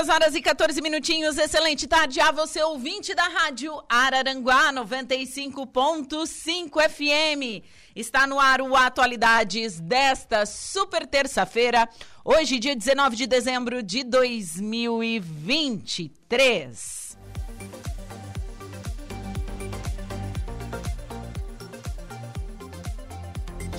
2 horas e 14 minutinhos, excelente tarde a você, ouvinte da Rádio Araranguá 95.5 FM. Está no ar o Atualidades desta super terça-feira, hoje, dia 19 de dezembro de 2023.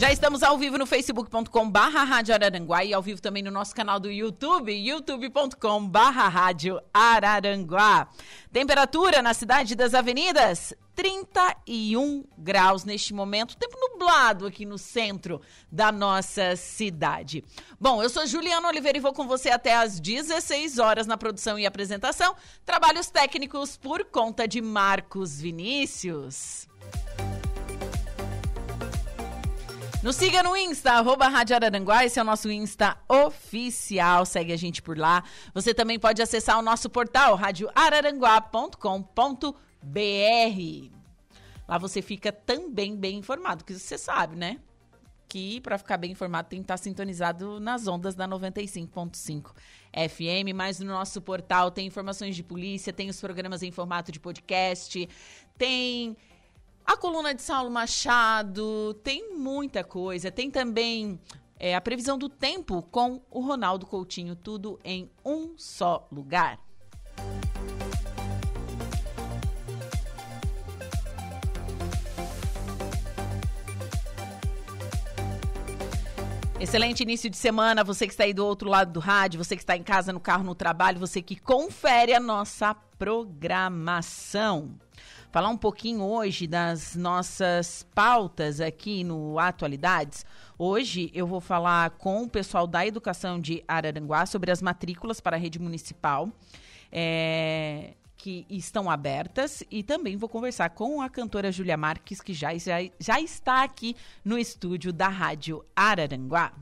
Já estamos ao vivo no facebook.com barra Rádio Araranguá e ao vivo também no nosso canal do YouTube, youtube.com barra Rádio Araranguá. Temperatura na cidade das avenidas, 31 graus neste momento, tempo nublado aqui no centro da nossa cidade. Bom, eu sou Juliana Oliveira e vou com você até às 16 horas na produção e apresentação. Trabalhos técnicos por conta de Marcos Vinícius. Nos siga no Insta, arroba Rádio Araranguá, esse é o nosso Insta oficial, segue a gente por lá. Você também pode acessar o nosso portal, radioararanguá.com.br. Lá você fica também bem informado, que você sabe, né? Que para ficar bem informado tem que estar sintonizado nas ondas da 95.5 FM, mas no nosso portal tem informações de polícia, tem os programas em formato de podcast, tem a coluna de Saulo Machado, tem muita coisa. Tem também é, a previsão do tempo com o Ronaldo Coutinho, tudo em um só lugar. Excelente início de semana, você que está aí do outro lado do rádio, você que está em casa, no carro, no trabalho, você que confere a nossa programação falar um pouquinho hoje das nossas pautas aqui no Atualidades. Hoje eu vou falar com o pessoal da educação de Araranguá sobre as matrículas para a rede municipal. É, que estão abertas e também vou conversar com a cantora Júlia Marques, que já, já, já está aqui no estúdio da Rádio Araranguá.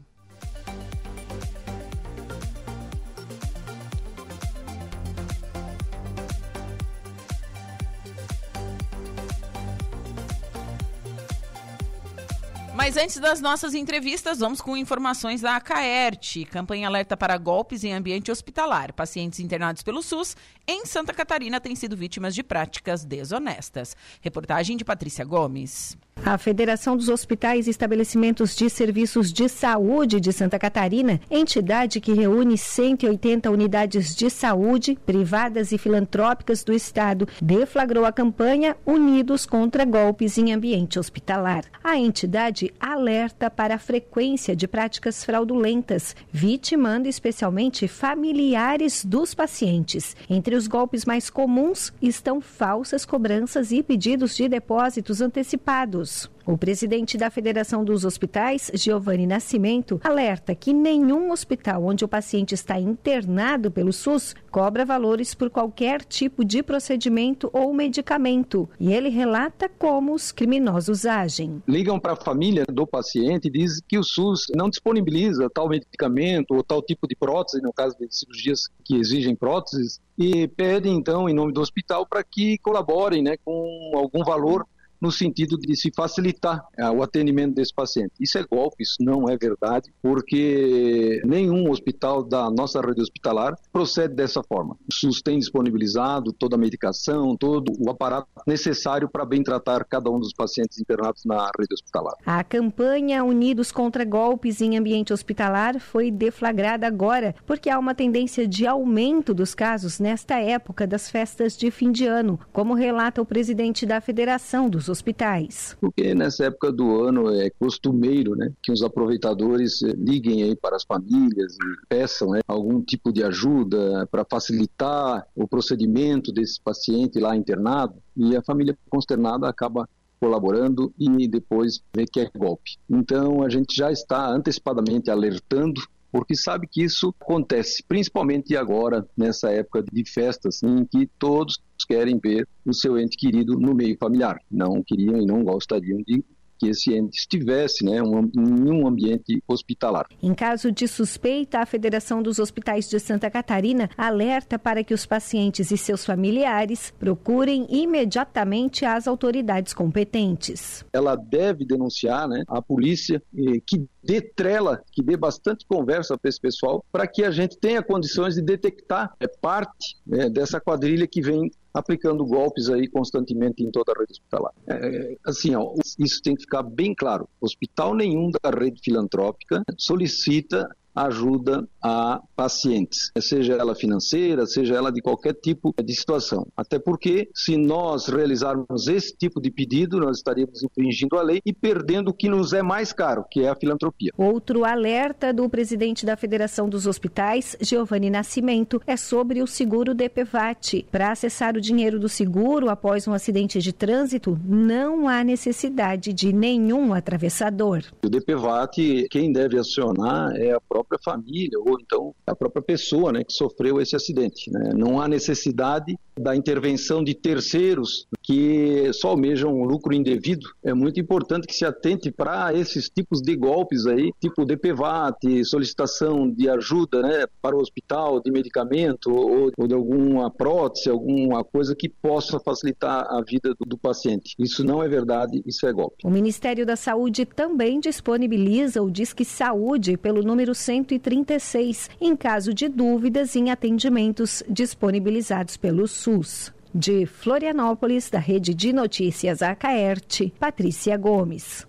Mas antes das nossas entrevistas, vamos com informações da Caerte. Campanha alerta para golpes em ambiente hospitalar. Pacientes internados pelo SUS em Santa Catarina têm sido vítimas de práticas desonestas. Reportagem de Patrícia Gomes. A Federação dos Hospitais e Estabelecimentos de Serviços de Saúde de Santa Catarina, entidade que reúne 180 unidades de saúde privadas e filantrópicas do estado, deflagrou a campanha Unidos contra Golpes em Ambiente Hospitalar. A entidade alerta para a frequência de práticas fraudulentas, vitimando especialmente familiares dos pacientes. Entre os golpes mais comuns estão falsas cobranças e pedidos de depósitos antecipados o presidente da Federação dos Hospitais, Giovanni Nascimento, alerta que nenhum hospital onde o paciente está internado pelo SUS cobra valores por qualquer tipo de procedimento ou medicamento. E ele relata como os criminosos agem. Ligam para a família do paciente e dizem que o SUS não disponibiliza tal medicamento ou tal tipo de prótese, no caso de cirurgias que exigem próteses, e pedem então, em nome do hospital, para que colaborem né, com algum valor no sentido de se facilitar uh, o atendimento desse paciente. Isso é golpe, isso não é verdade, porque nenhum hospital da nossa rede hospitalar procede dessa forma. O SUS tem disponibilizado toda a medicação, todo o aparato necessário para bem tratar cada um dos pacientes internados na rede hospitalar. A campanha Unidos contra Golpes em Ambiente Hospitalar foi deflagrada agora, porque há uma tendência de aumento dos casos nesta época das festas de fim de ano, como relata o presidente da Federação dos Hospitais. Porque nessa época do ano é costumeiro né, que os aproveitadores eh, liguem aí para as famílias e peçam né, algum tipo de ajuda para facilitar o procedimento desse paciente lá internado e a família consternada acaba colaborando e depois vê que é golpe. Então a gente já está antecipadamente alertando porque sabe que isso acontece, principalmente agora, nessa época de festas, em que todos querem ver o seu ente querido no meio familiar. Não queriam e não gostariam de que esse ente estivesse né, um, em um ambiente hospitalar. Em caso de suspeita, a Federação dos Hospitais de Santa Catarina alerta para que os pacientes e seus familiares procurem imediatamente as autoridades competentes. Ela deve denunciar né, a polícia eh, que dê trela, que dê bastante conversa para esse pessoal, para que a gente tenha condições de detectar é, parte é, dessa quadrilha que vem aplicando golpes aí constantemente em toda a rede hospitalar. É, assim, ó, isso tem que ficar bem claro. Hospital nenhum da rede filantrópica solicita ajuda a pacientes, seja ela financeira, seja ela de qualquer tipo de situação. Até porque, se nós realizarmos esse tipo de pedido, nós estaríamos infringindo a lei e perdendo o que nos é mais caro, que é a filantropia. Outro alerta do presidente da Federação dos Hospitais, Giovanni Nascimento, é sobre o seguro DPVAT. Para acessar o dinheiro do seguro após um acidente de trânsito, não há necessidade de nenhum atravessador. O DPVAT, quem deve acionar é a própria própria família ou então a própria pessoa né, que sofreu esse acidente. Né? Não há necessidade da intervenção de terceiros que só almejam um lucro indevido. É muito importante que se atente para esses tipos de golpes aí, tipo DPVAT, solicitação de ajuda né, para o hospital, de medicamento ou, ou de alguma prótese, alguma coisa que possa facilitar a vida do, do paciente. Isso não é verdade, isso é golpe. O Ministério da Saúde também disponibiliza o Disque Saúde pelo número 136, em caso de dúvidas em atendimentos disponibilizados pelo SUS. De Florianópolis, da Rede de Notícias Acaerte, Patrícia Gomes.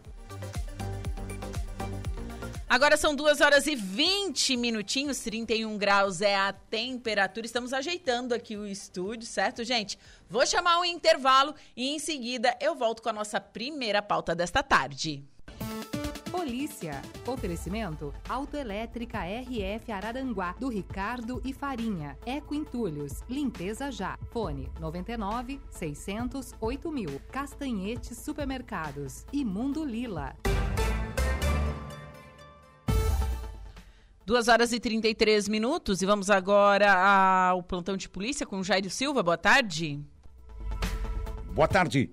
Agora são 2 horas e 20 minutinhos, 31 graus é a temperatura. Estamos ajeitando aqui o estúdio, certo, gente? Vou chamar um intervalo e em seguida eu volto com a nossa primeira pauta desta tarde. Polícia. Oferecimento Autoelétrica RF Araranguá, do Ricardo e Farinha. Eco Entulhos. Limpeza já. Fone 99 600 8000. Castanhetes Supermercados. E Mundo Lila. 2 horas e 33 minutos e vamos agora ao plantão de polícia com Jairo Silva. Boa tarde. Boa tarde.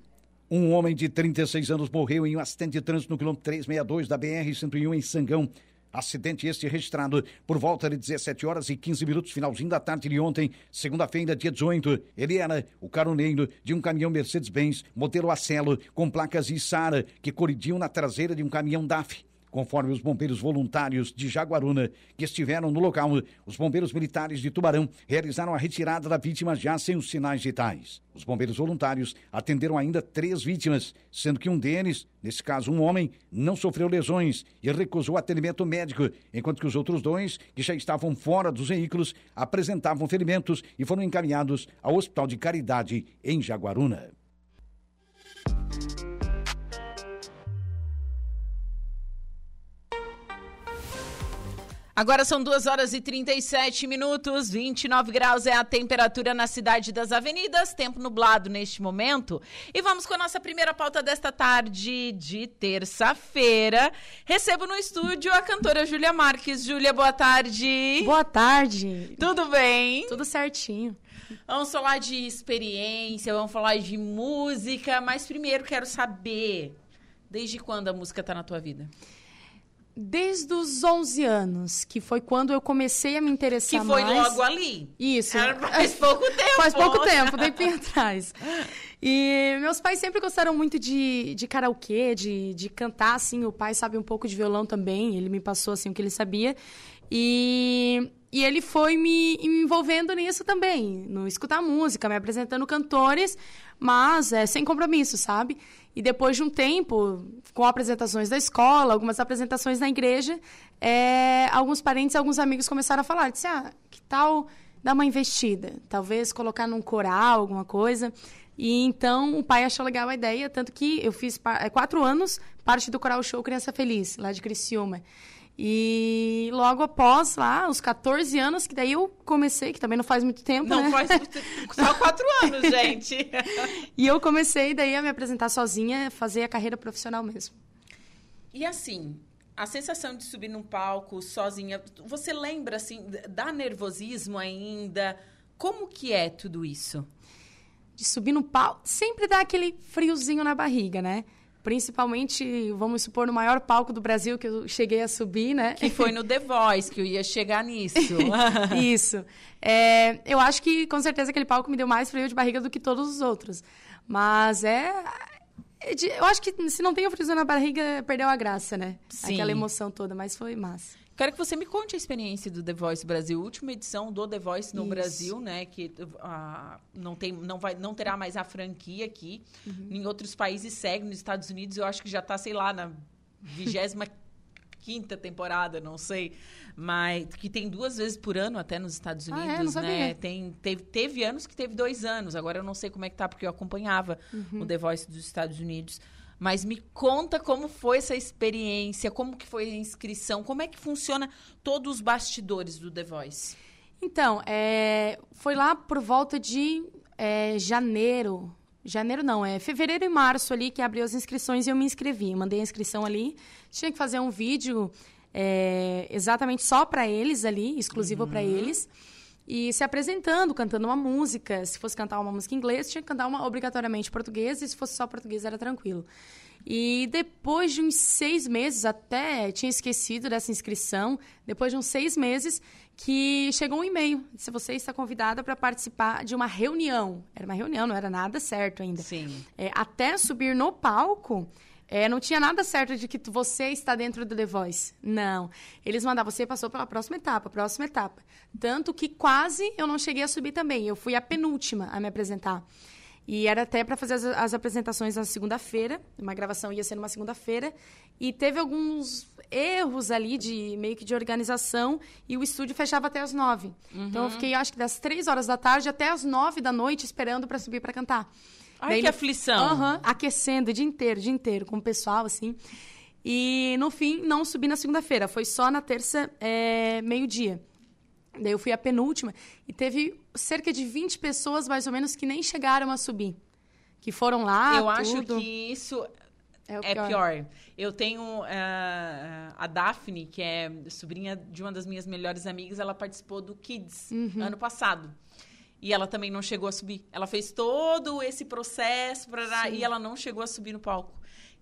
Um homem de 36 anos morreu em um acidente de trânsito no quilômetro 362 da BR-101 em Sangão. Acidente este registrado por volta de 17 horas e 15 minutos, finalzinho da tarde de ontem, segunda-feira, dia 18. Ele era o caroneiro de um caminhão Mercedes-Benz, modelo Acelo, com placas Isara, que colidiu na traseira de um caminhão DAF. Conforme os bombeiros voluntários de Jaguaruna que estiveram no local, os bombeiros militares de Tubarão realizaram a retirada da vítima já sem os sinais vitais. Os bombeiros voluntários atenderam ainda três vítimas, sendo que um deles, nesse caso um homem, não sofreu lesões e recusou atendimento médico, enquanto que os outros dois, que já estavam fora dos veículos, apresentavam ferimentos e foram encaminhados ao Hospital de Caridade em Jaguaruna. Agora são 2 horas e 37 minutos, 29 graus é a temperatura na cidade das avenidas, tempo nublado neste momento. E vamos com a nossa primeira pauta desta tarde de terça-feira. Recebo no estúdio a cantora Júlia Marques. Júlia, boa tarde. Boa tarde. Tudo bem? Tudo certinho. Vamos falar de experiência, vamos falar de música, mas primeiro quero saber, desde quando a música está na tua vida? Desde os 11 anos, que foi quando eu comecei a me interessar Que foi mais. logo ali. Isso. Era faz pouco tempo. Faz pouco tempo, tempinho atrás. E meus pais sempre gostaram muito de, de karaokê, de, de cantar, assim. O pai sabe um pouco de violão também, ele me passou, assim, o que ele sabia. E, e ele foi me, me envolvendo nisso também, no escutar música, me apresentando cantores, mas é, sem compromisso, sabe? E depois de um tempo, com apresentações da escola, algumas apresentações na igreja, é, alguns parentes e alguns amigos começaram a falar, disse, ah, que tal dar uma investida? Talvez colocar num coral, alguma coisa. E então o pai achou legal a ideia, tanto que eu fiz é, quatro anos parte do Coral Show Criança Feliz, lá de Criciúma. E logo após, lá, os 14 anos, que daí eu comecei, que também não faz muito tempo, Não né? faz muito- só quatro anos, gente. E eu comecei daí a me apresentar sozinha, fazer a carreira profissional mesmo. E assim, a sensação de subir num palco sozinha, você lembra assim, dá nervosismo ainda? Como que é tudo isso? De subir no palco, sempre dá aquele friozinho na barriga, né? Principalmente, vamos supor, no maior palco do Brasil que eu cheguei a subir, né? Que foi no The Voice que eu ia chegar nisso. Isso. É, eu acho que, com certeza, aquele palco me deu mais frio de barriga do que todos os outros. Mas é... é eu acho que se não tem o friozinho na barriga, perdeu a graça, né? Sim. Aquela emoção toda, mas foi massa. Quero que você me conte a experiência do The Voice Brasil, última edição do The Voice no Isso. Brasil, né? Que ah, não, tem, não, vai, não terá mais a franquia aqui. Em outros países segue, nos Estados Unidos eu acho que já está, sei lá, na vigésima quinta temporada, não sei. Mas que tem duas vezes por ano até nos Estados Ah, é? Unidos, né? Tem, teve, teve anos que teve dois anos. Agora eu não sei como é que tá, porque eu acompanhava Uhum. o The Voice dos Estados Unidos. Mas me conta como foi essa experiência, como que foi a inscrição, como é que funciona todos os bastidores do The Voice. Então, é, foi lá por volta de é, janeiro. Janeiro não, é fevereiro e março ali que abriu as inscrições e eu me inscrevi. Mandei a inscrição ali. Tinha que fazer um vídeo é, exatamente só para eles ali, exclusivo para eles. E se apresentando, cantando uma música. Se fosse cantar uma música em inglês, tinha que cantar uma obrigatoriamente português. E se fosse só português, era tranquilo. E depois de uns seis meses, até tinha esquecido dessa inscrição, depois de uns seis meses, que chegou um e-mail. Se você está convidada para participar de uma reunião. Era uma reunião, não era nada certo ainda. Sim. É, até subir no palco, é, não tinha nada certo de que você está dentro do The Voice. Não. Eles mandavam, você passou pela próxima etapa, próxima etapa. Tanto que quase eu não cheguei a subir também. Eu fui a penúltima a me apresentar. E era até para fazer as, as apresentações na segunda-feira. Uma gravação ia ser numa segunda-feira. E teve alguns erros ali de meio que de organização. E o estúdio fechava até as nove. Então eu fiquei, acho que das três horas da tarde até as nove da noite esperando para subir para cantar. Ai, Daí que no- aflição. Aquecendo o dia inteiro, o dia inteiro, com o pessoal, assim. E, no fim, não subi na segunda-feira. Foi só na terça, é, meio-dia. Daí eu fui a penúltima. E teve cerca de 20 pessoas, mais ou menos, que nem chegaram a subir. Que foram lá, eu acho tudo. que isso É, o é pior. Eu tenho ah, a Daphne, que é sobrinha de uma das minhas melhores amigas, ela participou do Kids Uhum. ano passado. E ela também não chegou a subir. Ela fez todo esse processo pra, e ela não chegou a subir no palco.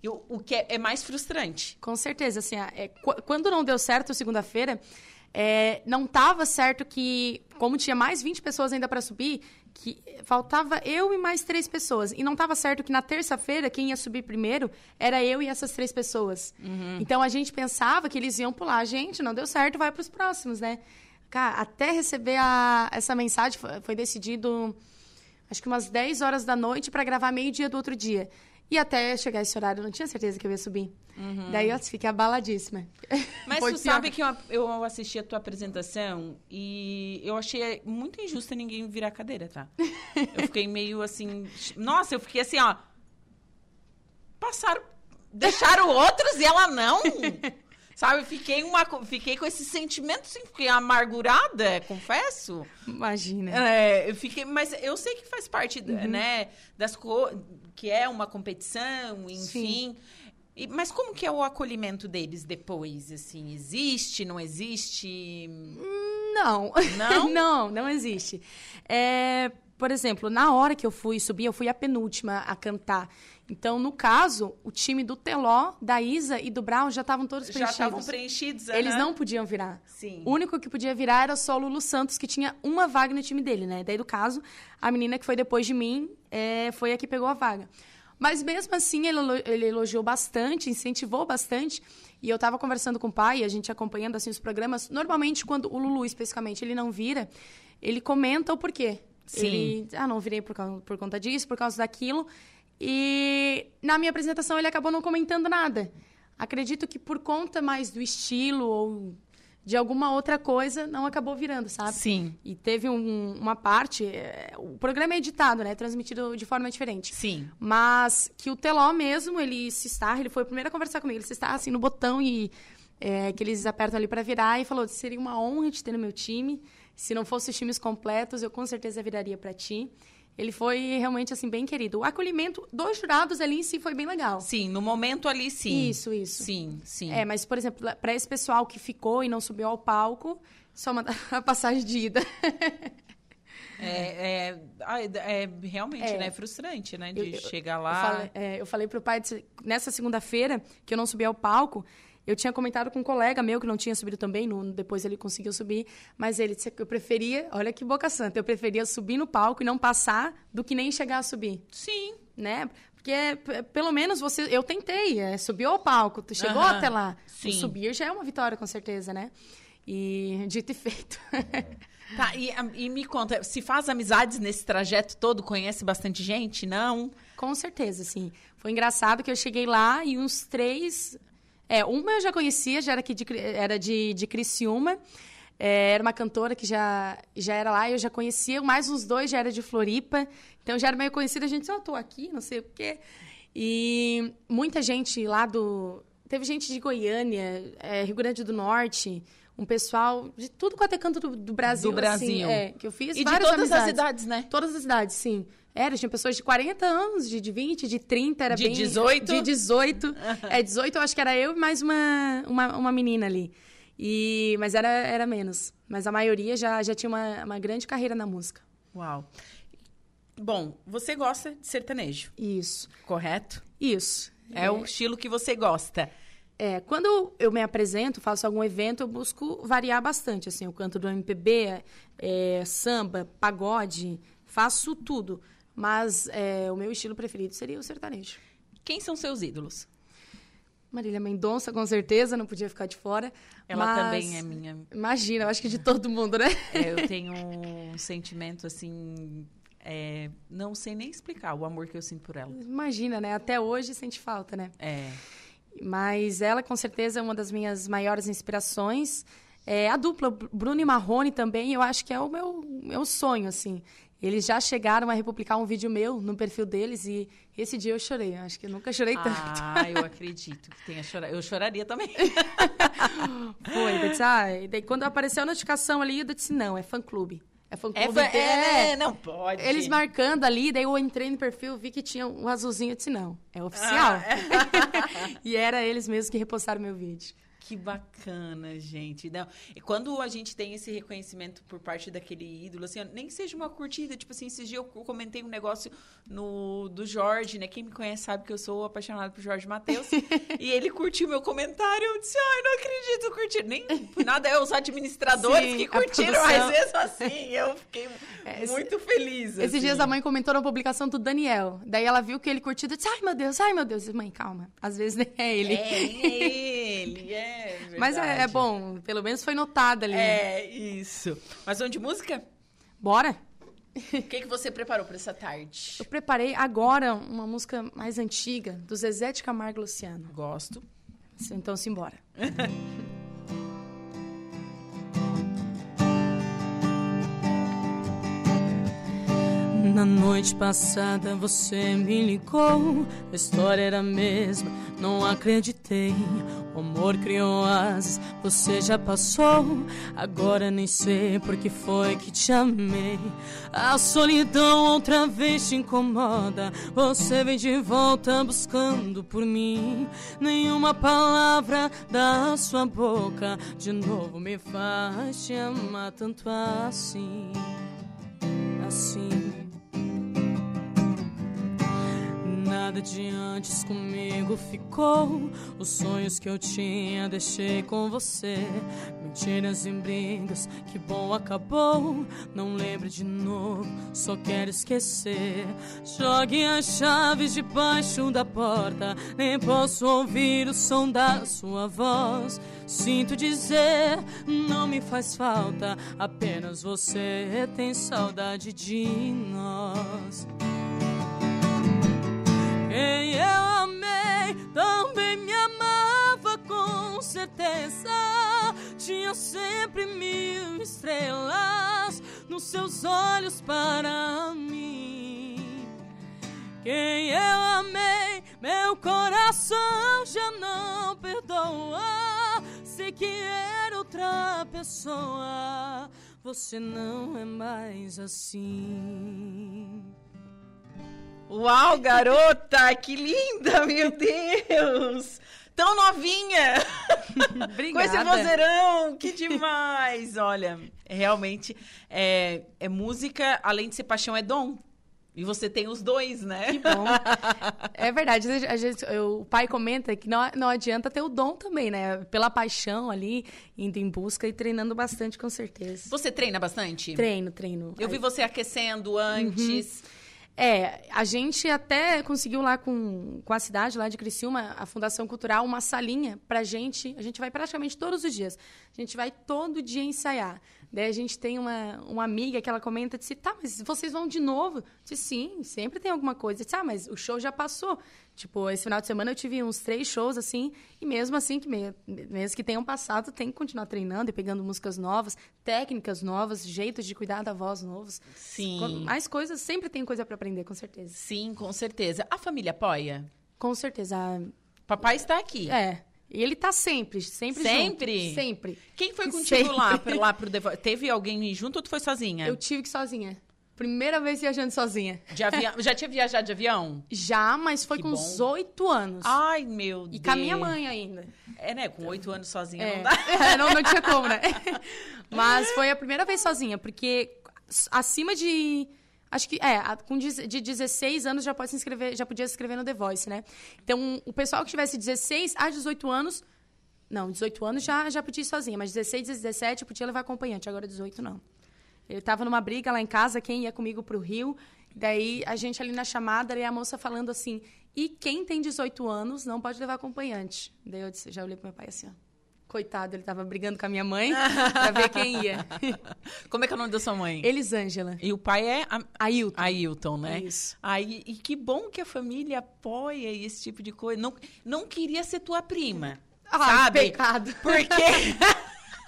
E o, o que é, é mais frustrante. Com certeza, assim, é, qu- quando não deu certo segunda-feira, é, não estava certo que, como tinha mais 20 pessoas ainda para subir, que faltava eu e mais três pessoas. E não estava certo que na terça-feira, quem ia subir primeiro era eu e essas três pessoas. Então a gente pensava que eles iam pular. Gente, não deu certo, vai para os próximos, né? Até receber a- essa mensagem, foi, decidido acho que umas 10 horas da noite para gravar meio-dia do outro dia. E até chegar esse horário, eu não tinha certeza que eu ia subir. Daí eu fiquei abaladíssima. Mas Foi tu pior. sabe que eu, eu assisti a tua apresentação e eu achei muito injusta ninguém virar a cadeira, tá? Eu fiquei meio assim. Nossa, eu fiquei assim, ó. Passaram. Deixaram outros e ela não. Sabe, fiquei, uma, fiquei com esse sentimento, assim, fiquei amargurada, confesso. Imagina. É, eu fiquei, mas eu sei que faz parte, né, das que é uma competição, enfim. E- mas como que é o acolhimento deles depois, assim, existe, não existe? Não. Não? não, não existe. É, por exemplo, na hora que eu fui subir, eu fui a penúltima a cantar. Então, no caso, o time do Teló, da Isa e do Brown já estavam todos Já preenchidos. estavam preenchidos. Eles não podiam virar. Sim. O único que podia virar era só o Lulu Santos, que tinha uma vaga no time dele, né? Daí, no caso, a menina que foi depois de mim é, foi a que pegou a vaga. Mas mesmo assim, ele, elo- ele elogiou bastante, incentivou bastante. E eu tava conversando com o pai, a gente acompanhando assim os programas. Normalmente, quando o Lulu, especificamente, ele não vira, ele comenta o porquê. Sim. Ele, ah, não virei por, por conta disso, por causa daquilo. E na minha apresentação ele acabou não comentando nada. Acredito que por conta mais do estilo ou de alguma outra coisa, não acabou virando, sabe? Sim. E teve um- uma parte. é, o programa é editado, né? Transmitido de forma diferente. Sim. Mas que o Teló mesmo, ele se está, ele foi o primeiro a conversar comigo. Ele se está assim no botão e é, que eles apertam ali para virar e falou: seria uma honra te ter no meu time. Se não fosse os times completos, eu com certeza viraria para ti. Ele foi realmente assim bem querido. O acolhimento dos jurados ali em si foi bem legal. Sim, no momento ali, sim. Isso, isso. Sim, sim. É, mas por exemplo, para esse pessoal que ficou e não subiu ao palco, só mandar a passagem de ida. É, é, é- realmente, É. né? frustrante, né? De Eu- eu- chegar Eu lá. falei, é, eu falei pro pai, nessa segunda-feira, que eu não subi ao palco, eu tinha comentado com um colega meu que não tinha subido também, no- depois ele conseguiu subir, mas ele disse que eu preferia, olha que boca santa, eu preferia subir no palco e não passar do que nem chegar a subir, Sim. né? Porque p- pelo menos você, eu tentei, é, subiu ao palco, tu chegou até lá, sim. o subir já é uma vitória com certeza, né? E dito e feito. Tá, e, e me conta, se faz amizades nesse trajeto todo, conhece bastante gente? Não? Com certeza, sim. Foi engraçado que eu cheguei lá e uns três. É, uma eu já conhecia, já era, aqui de, era de, de Criciúma. É, era uma cantora que já, já era lá, eu já conhecia. Mais uns dois já era de Floripa. Então já era meio conhecida. A gente, ó, tô aqui, não sei o quê. E muita gente lá do. Teve gente de Goiânia, é, Rio Grande do Norte. Um pessoal de tudo quanto é canto do, do Brasil. Do Brasil. Assim, é, que eu fiz E de todas as amizades. idades, né? Todas as idades, sim. Era, tinha pessoas de 40 anos, de, de 20, de 30, era De bem... 18? De 18. é, 18 eu acho que era eu e mais uma, uma, uma menina ali. E, mas era, era menos. Mas a maioria já, já tinha uma, uma grande carreira na música. Uau. Bom, você gosta de sertanejo, Isso. correto? Isso. É, o estilo que você gosta. É, quando eu me apresento, faço algum evento, eu busco variar bastante. Assim, eu canto do MPB, é, samba, pagode, faço tudo. Mas é, o meu estilo preferido seria o sertanejo. Quem são seus ídolos? Marília Mendonça, com certeza, não podia ficar de fora. Ela mas- também é minha. Imagina, eu acho que de todo mundo, né? É, eu tenho um sentimento assim. é, não sei nem explicar o amor que eu sinto por ela. Imagina, né? Até hoje sente falta, né? É. Mas ela, com certeza, é uma das minhas maiores inspirações. É, a dupla Bruno e Marrone também, eu acho que é o meu, meu sonho, assim. Eles já chegaram a republicar um vídeo meu no perfil deles e esse dia eu chorei. Acho que eu nunca chorei tanto. Ah, eu acredito que tenha chorado. Eu choraria também. Foi, eu disse, ah, e daí quando apareceu a notificação ali, eu disse, não, é fã-clube. É fã-clube. É, é, é, não pode. Eles marcando ali, daí eu entrei no perfil, vi que tinha um azulzinho, eu disse, não, é oficial. Ah, é. e era eles mesmos que repostaram meu vídeo. Que bacana, gente. Não, e quando a gente tem esse reconhecimento por parte daquele ídolo, assim, nem que seja uma curtida, tipo assim, esses dias eu comentei um negócio no do Jorge, né? Quem me conhece sabe que eu sou apaixonada por Jorge Matheus. e ele curtiu meu comentário, eu disse, ai, não acredito, curtir. Nem por nada é os administradores Sim, que curtiram, mas mesmo assim, eu fiquei esse- muito feliz. Esses assim. dias a mãe comentou na publicação do Daniel. Daí ela viu que ele curtiu e disse, ai meu Deus, ai meu Deus. Mãe, calma. Às vezes nem é ele. É, é ele, é verdade. Mas é, é bom, pelo menos foi notado ali. né? É, isso. Mas vamos de música? Bora? O que, que você preparou para essa tarde? Eu preparei agora uma música mais antiga, do Zezé de Camargo Luciano. Gosto. Então, simbora. Na noite passada você me ligou, a história era a mesma, não acreditei. O amor criou asas, você já passou, agora nem sei por que foi que te amei. A solidão outra vez te incomoda, você vem de volta buscando por mim. Nenhuma palavra da sua boca de novo me faz te amar tanto assim assim. Nada de antes comigo ficou. Os sonhos que eu tinha deixei com você. Mentiras e brigas, que bom acabou. Não lembre de novo, só quero esquecer. Jogue as chaves debaixo da porta. Nem posso ouvir o som da sua voz. Sinto dizer, não me faz falta. Apenas você tem saudade de nós. Quem eu amei também me amava com certeza. Tinha sempre mil estrelas nos seus olhos para mim. Quem eu amei, meu coração já não perdoa. Sei que era outra pessoa, você não é mais assim. Uau, garota, que linda, meu Deus! Tão novinha! Obrigada. Com esse vozeirão, que demais! Olha, realmente, é, é música, além de ser paixão, é dom. E você tem os dois, né? Que bom. É verdade. A gente, eu, o pai comenta que não, não adianta ter o dom também, né? Pela paixão ali, indo em busca e treinando bastante, com certeza. Você treina bastante? Treino, treino. Eu vi você aquecendo antes. Uhum. É, a gente até conseguiu lá com, com a cidade lá de Criciúma, a Fundação Cultural, uma salinha pra gente. A gente vai praticamente todos os dias. A gente vai todo dia ensaiar. Daí a gente tem uma, uma amiga que ela comenta, disse, tá, mas vocês vão de novo? Eu disse, sim, sempre tem alguma coisa. Eu disse, ah, mas o show já passou. Tipo, esse final de semana eu tive uns três shows, assim, e mesmo assim, que mesmo que tenham passado, tem que continuar treinando e pegando músicas novas, técnicas novas, jeitos de cuidar da voz novos. Sim. Mais coisas, sempre tem coisa para aprender, com certeza. Sim, com certeza. A família apoia? Com certeza. Papai está aqui. É. E ele tá sempre, sempre Sempre? Junto, sempre. Quem foi contigo sempre. lá, lá pro Devo... Teve alguém junto ou tu foi sozinha? Eu tive que sozinha. Primeira vez viajando sozinha. De avião... Já tinha viajado de avião? Já, mas foi que com uns oito anos. Ai, meu Deus. E com a minha mãe ainda. É, né? Com oito anos sozinha é. não dá. É, não, não tinha como, né? Mas foi a primeira vez sozinha, porque acima de Acho que, é, com de 16 anos já pode se inscrever, já podia se inscrever no The Voice, né? Então, o pessoal que tivesse 16 a 18 anos, não, 18 anos já, já podia ir sozinha, mas 16 e 17 podia levar acompanhante, agora 18 não. Ele tava numa briga lá em casa, quem ia comigo pro Rio, daí a gente ali na chamada, e a moça falando assim, e quem tem 18 anos não pode levar acompanhante. Daí eu disse, já olhei pro meu pai assim, ó. Coitado, ele tava brigando com a minha mãe pra ver quem ia. Como é que é o nome da sua mãe? Elisângela. E o pai é? A... Ailton. Ailton, né? Isso. Aí, e que bom que a família apoia esse tipo de coisa. Não, não queria ser tua prima. Ah, sabe? pecado. Porque...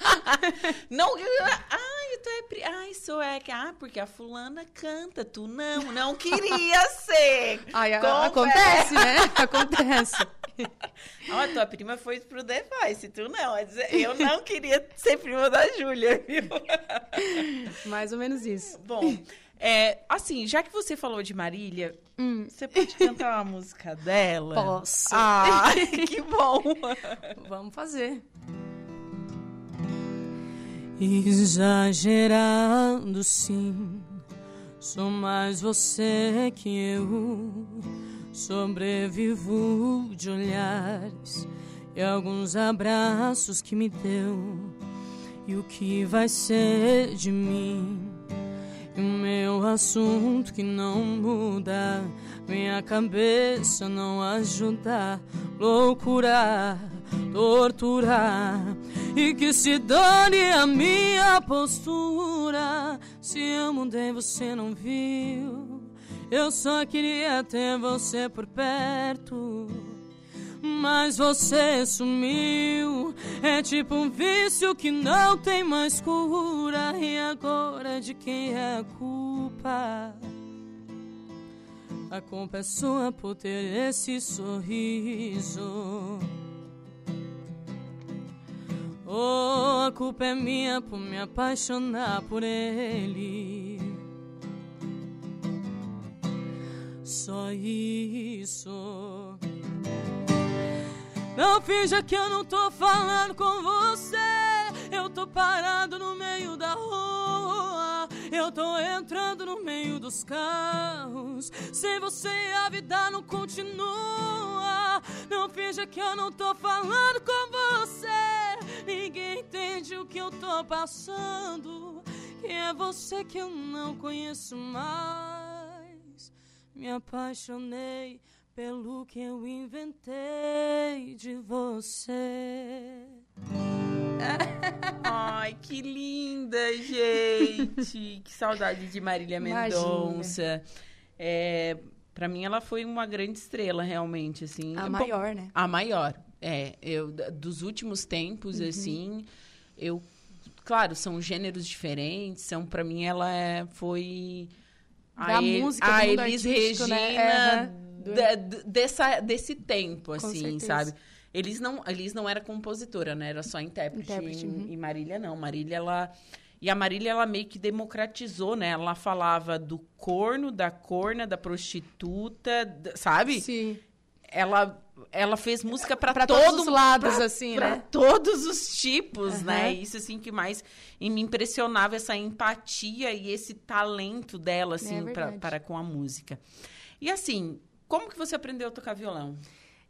não... Ai, tu é... Pri... Ai, sou é... Ah, porque a fulana canta, tu não. Não queria ser. Ai, acontece, né? Acontece. a tua prima foi pro The Voice, tu não. Eu não queria ser prima da Júlia, viu? Mais ou menos isso. Bom, é, assim, já que você falou de Marília, hum. você pode cantar uma música dela? Posso. Ah, que bom. Vamos fazer. Exagerando, sim. Sou mais você que eu Sobrevivo de olhares e alguns abraços que me deu. E o que vai ser de mim? E o meu assunto que não muda. Minha cabeça não ajuda. Loucura, torturar. E que se dane a minha postura. Se eu mudei, você não viu. Eu só queria ter você por perto. Mas você sumiu. É tipo um vício que não tem mais cura. E agora de quem é a culpa? A culpa é sua por ter esse sorriso. Oh, a culpa é minha por me apaixonar por ele. Só isso. Não finja que eu não tô falando com você. Eu tô parado no meio da rua. Eu tô entrando no meio dos carros. Sem você a vida não continua. Não finja que eu não tô falando com você. Ninguém entende o que eu tô passando. Que é você que eu não conheço mais. Me apaixonei pelo que eu inventei de você. Ai, que linda, gente. que saudade de Marília Mendonça. É, para mim ela foi uma grande estrela realmente, assim. A maior, né? A maior. É, eu dos últimos tempos uhum. assim, eu claro, são gêneros diferentes, são para mim ela é, foi da a música, a Elis né? Regina né? uhum. dessa, desse tempo, assim, sabe? Eles não, eles não era compositora, né? Era só intérprete. intérprete uhum. E Marília não. Marília, ela... E a Marília, ela meio que democratizou, né? Ela falava do corno, da corna, da prostituta, sabe? Sim. Ela, ela fez música para todos os lados, pra, assim, pra né? todos os tipos, uhum. né? Isso, assim, que mais me impressionava, essa empatia e esse talento dela, assim, é pra, para com a música. E, assim, como que você aprendeu a tocar violão?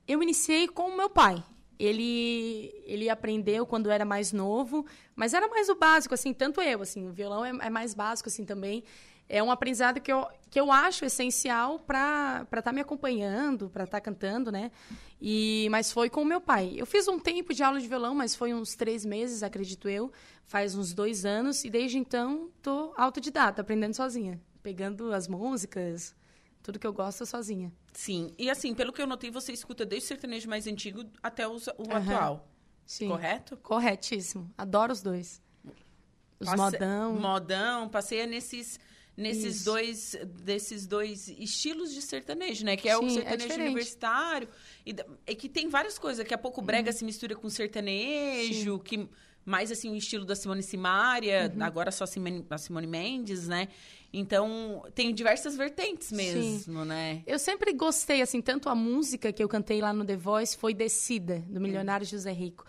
Eu iniciei com o meu pai. Ele, ele aprendeu quando era mais novo, mas era mais o básico, assim, tanto eu, assim, o violão é, é mais básico, assim, também. É um aprendizado que eu, que eu acho essencial para estar tá me acompanhando, para estar tá cantando, né? E, mas foi com o meu pai. Eu fiz um tempo de aula de violão, mas foi uns três meses, acredito eu. Faz uns dois anos. E desde então, tô autodidata, aprendendo sozinha. Pegando as músicas, tudo que eu gosto sozinha. Sim. E assim, pelo que eu notei, você escuta desde o sertanejo mais antigo até o, o uhum. atual. Sim. Correto? Corretíssimo. Adoro os dois. Os Passe... modão. Modão, passeia nesses nesses dois desses dois estilos de sertanejo, né? Que é Sim, o é sertanejo é universitário e, e, que tem várias coisas. Daqui a pouco o brega uhum. se mistura com sertanejo, Sim. que mais assim o estilo da Simone Simaria, uhum. agora só a Simone Mendes, né? Então, tem diversas vertentes mesmo, Sim. né? Eu sempre gostei, assim, tanto a música que eu cantei lá no The Voice foi Descida, do Milionário hum. José Rico.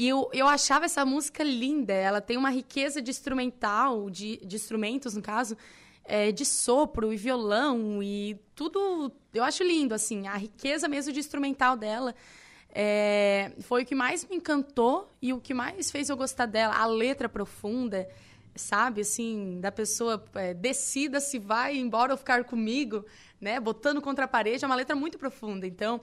E eu, eu achava essa música linda. Ela tem uma riqueza de instrumental, de, de instrumentos, no caso, é, de sopro e violão e tudo. Eu acho lindo, assim, a riqueza mesmo de instrumental dela. É, foi o que mais me encantou e o que mais fez eu gostar dela. A letra profunda, sabe? Assim, da pessoa é, decida se vai embora ou ficar comigo, né? Botando contra a parede. É uma letra muito profunda. Então,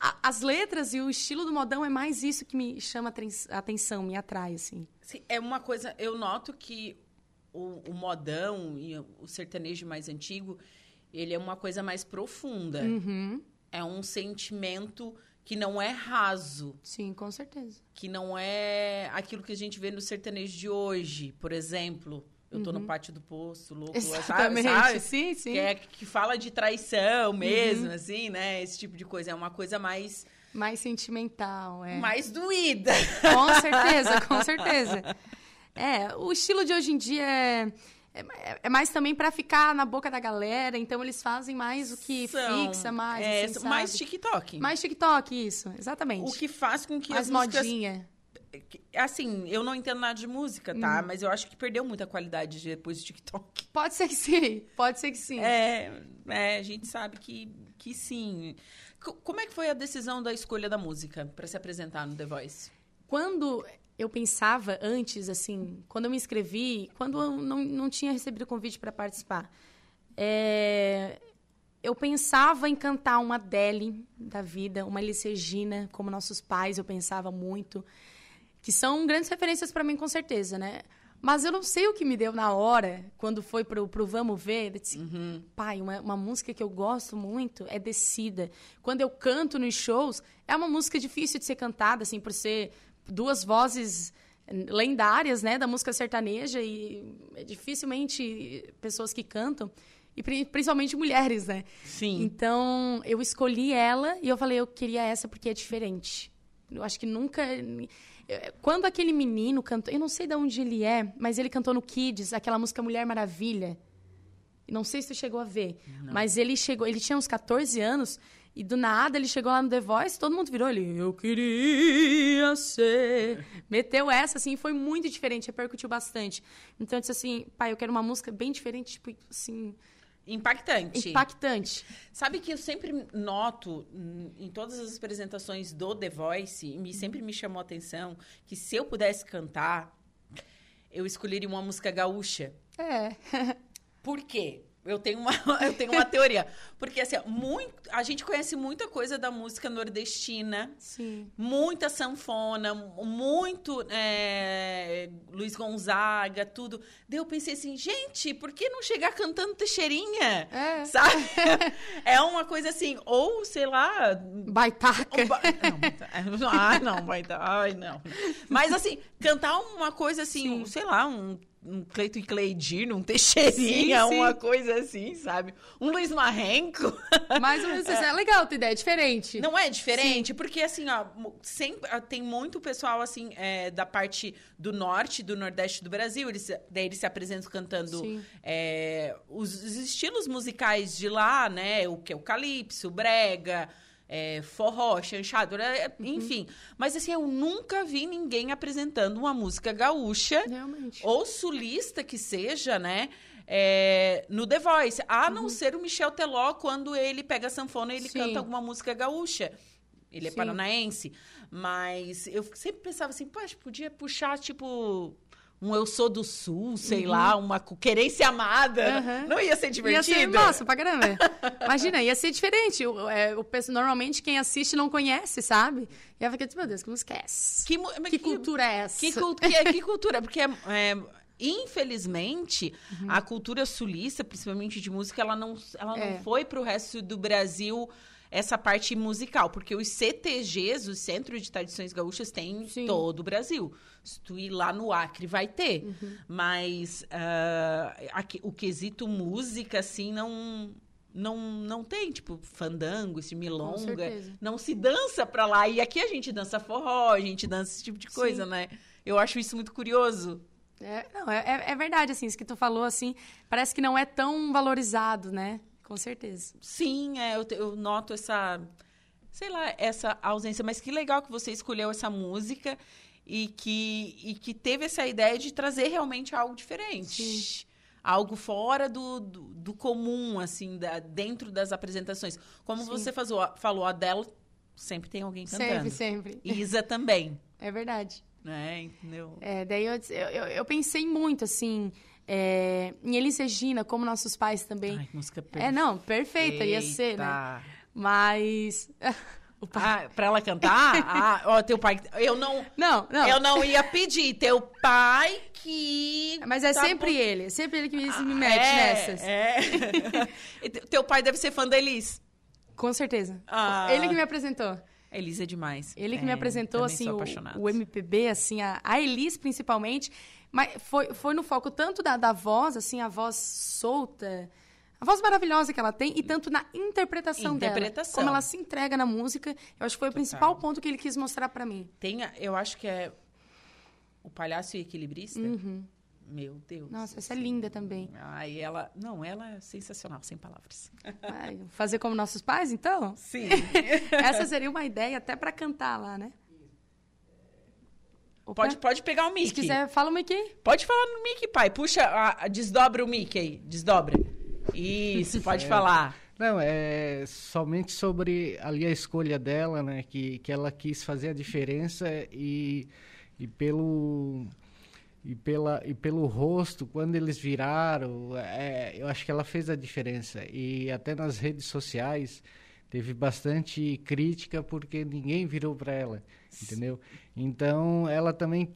a, as letras e o estilo do modão é mais isso que me chama a atenção, me atrai, assim. Sim, é uma coisa... Eu noto que o, o modão e o sertanejo mais antigo, ele é uma coisa mais profunda. Uhum. É um sentimento que não é raso. Sim, com certeza. Que não é aquilo que a gente vê no sertanejo de hoje, por exemplo. Eu tô uhum. no pátio do poço, louco, Exatamente. sabe? sabe? Sim, sim. Que, é, que fala de traição mesmo, uhum. assim, né? Esse tipo de coisa. É uma coisa mais... Mais sentimental, é. Mais doída. Com certeza, com certeza. É, o estilo de hoje em dia é é, é mais também para ficar na boca da galera, então eles fazem mais o que São, fixa mais. É, assim, mais TikTok. Mais TikTok, isso, exatamente. O que faz com que mais as modinha. Assim, eu não entendo nada de música, tá? Uhum. Mas eu acho que perdeu muita qualidade depois do TikTok. Pode ser que sim, pode ser que sim. É, é a gente sabe que, que sim. Como é que foi a decisão da escolha da música para se apresentar no The Voice? Quando eu pensava antes, assim, quando eu me inscrevi, quando eu não, não tinha recebido convite para participar, é, eu pensava em cantar uma Adele da vida, uma Elis Regina, como nossos pais, eu pensava muito, que são grandes referências para mim, com certeza, né? Mas eu não sei o que me deu na hora, quando foi pro, pro Vamos Ver. Eu disse, uhum. pai, uma, uma música que eu gosto muito é Descida. Quando eu canto nos shows, é uma música difícil de ser cantada, assim, por ser duas vozes lendárias, né, da música sertaneja e é dificilmente pessoas que cantam e principalmente mulheres, né? Sim. Então, eu escolhi ela e eu falei, eu queria essa porque é diferente. Eu acho que nunca quando aquele menino cantou, eu não sei de onde ele é, mas ele cantou no Kids, aquela música Mulher Maravilha. Não sei se tu chegou a ver, não. mas ele chegou, ele tinha uns 14 anos E do nada ele chegou lá no The Voice, todo mundo virou ele, eu queria ser. Meteu essa, assim, foi muito diferente, repercutiu bastante. Então eu disse assim, pai, eu quero uma música bem diferente, tipo, assim, Impactante. impactante. Sabe que eu sempre noto em todas as apresentações do The Voice, e sempre me chamou a atenção, que se eu pudesse cantar, eu escolheria uma música gaúcha. É. Por quê? Eu tenho uma, eu tenho uma teoria. Porque, assim, muito, a gente conhece muita coisa da música nordestina. Sim. Muita sanfona, muito é, Luiz Gonzaga, tudo. Daí eu pensei assim, gente, por que não chegar cantando Teixeirinha? É. Sabe? é uma coisa assim, ou, sei lá... Baitaca. ba- Não, ai, não, baita, ai, não. Mas, assim, cantar uma coisa assim, Sim. sei lá, um um Cleito e Cleidir, um Teixeirinha, Sim, sim. uma coisa assim, sabe? Um Luiz Marrenco. Mais ou menos isso. É legal a tua ideia, é diferente. Não é diferente? Porque, assim, ó, sempre, ah, tem muito pessoal, assim, é, da parte do norte, do nordeste do Brasil. Eles, daí eles se apresentam cantando Sim. é, os, os estilos musicais de lá, né? O que é o calypso, o brega, é, forró, chanchado, é, enfim. Mas, assim, eu nunca vi ninguém apresentando uma música gaúcha Realmente. ou sulista que seja, né? é, no The Voice. A não ser o Michel Teló, quando ele pega a sanfona e ele Uhum. Sim. canta alguma música gaúcha. Ele é Sim. paranaense. Mas eu sempre pensava assim, poxa, podia puxar, tipo, um Eu Sou do Sul, sei lá, uma Querência Amada. Uhum. Não ia ser Ia divertido? ser, nossa, pra caramba. Imagina, ia ser diferente. O, é, o normalmente quem assiste não conhece, sabe? E aí fica tipo, meu Deus, que é essa? Que, mas Que cultura é essa? Que, que, que cultura? Porque, é, infelizmente, Uhum. a cultura sulista, principalmente de música, ela não, ela não É. foi pro resto do Brasil essa parte musical. Porque os CTGs, os Centros de Tradições Gaúchas, tem em todo o Brasil. Se tu ir lá no Acre, vai ter. Uhum. Mas ah, aqui- o quesito música, assim, não... Não, não tem, tipo, fandango, esse milonga. Não se dança pra lá. E aqui a gente dança forró, a gente dança esse tipo de coisa, Sim. né? Eu acho isso muito curioso. É, não, é, é- é verdade, assim, isso que tu falou, assim, parece que não é tão valorizado, né? Com certeza. Sim, é, eu, eu noto essa, sei lá, essa ausência. Mas que legal que você escolheu essa música e que, e que teve essa ideia de trazer realmente algo diferente. Algo fora do, do, do comum, assim, da, dentro das apresentações. Como Sim. você fazou, falou, a dela sempre tem alguém cantando. Sempre, sempre. Isa também, É verdade. né? Entendeu? É, daí eu, eu- eu pensei muito, assim, é, em Elis Regina, como nossos pais também. Ai, música perfeita. é, não, perfeita, ia ser, né? Mas... o pai... Ah, pra ela cantar? ah, ó, teu pai. Eu não. Não, não. Eu não ia pedir. Teu pai que. Mas é tá sempre bom. ele, é sempre ele que me, me mete é, nessas. É. Te- teu pai deve ser fã da Elis. Com certeza. Ah. Ele que me apresentou. Elis é demais. Ele que É, me apresentou, assim, o, o MPB, assim, a, a Elis, principalmente. Mas foi, foi no foco tanto da, da voz, assim, a voz solta, a voz maravilhosa que ela tem, e tanto na interpretação, Interpretação. dela. Como ela se entrega na música. Eu acho que foi o principal ponto que ele quis mostrar pra mim. Tem, a- eu acho que é. O Palhaço e Equilibrista. Meu Deus. Uhum. Nossa, essa é linda também. Ai, ela. Não, ela é sensacional, sem palavras. Ai, fazer como nossos pais, então? Sim. Essa seria uma ideia até pra cantar lá, né? Opa. pode, pode pegar o Mickey. Se quiser, fala o Mickey. Pode falar no Mickey, pai. Puxa, a- a- desdobra o Mickey aí. Desdobra. Isso, pode falar. Não, é somente sobre ali a escolha dela, né? Que, que ela quis fazer a diferença e, e pelo e pela e pelo rosto quando eles viraram, é, eu acho que ela fez a diferença e até nas redes sociais teve bastante crítica porque ninguém virou para ela, entendeu? Então ela também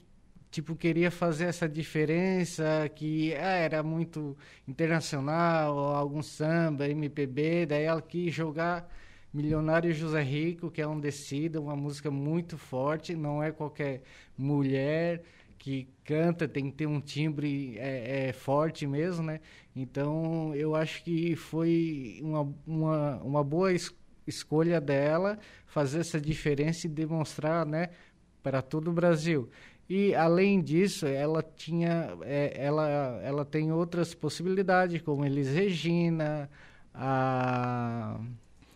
tipo queria fazer essa diferença que ah, era muito internacional, algum samba, MPB, daí ela quis jogar Milionário José Rico, que é um descida, uma música muito forte, não é qualquer mulher que canta, tem que ter um timbre é, é, forte mesmo, né? Então eu acho que foi uma, uma, uma boa es escolha dela fazer essa diferença e demonstrar, né, para todo o Brasil. E além disso, ela tinha, é, ela, ela tem outras possibilidades, como Elis Regina, a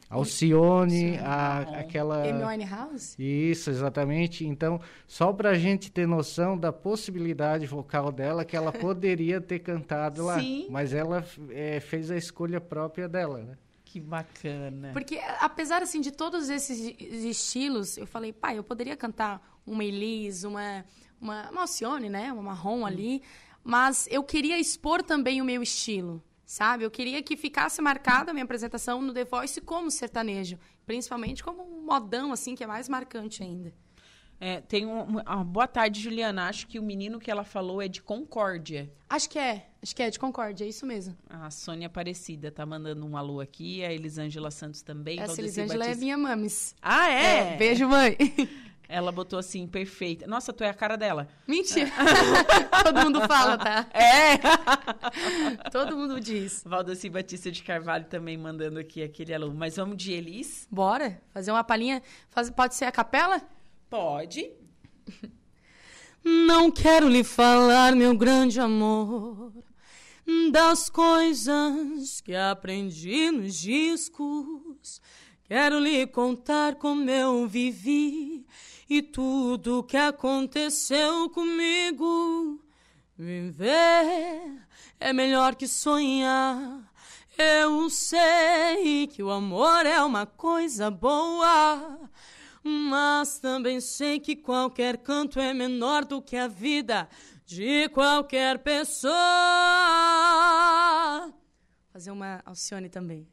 Alcione, a, aquela. Amy Winehouse? Isso, exatamente. Então, só para a gente ter noção da possibilidade vocal dela, que ela poderia ter cantado lá. Sim. Mas ela é, fez a escolha própria dela, né? Que bacana. Porque, apesar, assim, de todos esses estilos, eu falei, pai, eu poderia cantar uma Elise, uma, uma, uma Alcione, né? Uma marrom ali. Mas eu queria expor também o meu estilo sabe? Eu queria que ficasse marcada a minha apresentação no The Voice como sertanejo, principalmente como um modão, assim, que é mais marcante ainda. É, tem um, uma boa tarde, Juliana. Acho que o menino que ela falou é de Concórdia. Acho que é. Acho que é de Concórdia, é isso mesmo. A Sônia Aparecida tá mandando um alô aqui. A Elisângela Santos também. Essa Elisângela é minha mames. Ah, é? é? Beijo, mãe. Ela botou assim, perfeita. Nossa, tu é a cara dela. Mentira. Todo mundo fala, tá? É. Todo mundo diz. Valdeci Batista de Carvalho também mandando aqui aquele aluno. Mas vamos de Elis? Bora. Fazer uma palhinha. Faz... Pode ser a capela? Pode. Não quero lhe falar, meu grande amor, das coisas que aprendi nos discos. Quero lhe contar como eu vivi e tudo que aconteceu comigo. Viver é melhor que sonhar. Eu sei que o amor é uma coisa boa, mas também sei que qualquer canto é menor do que a vida de qualquer pessoa. Fazer uma Alcione também.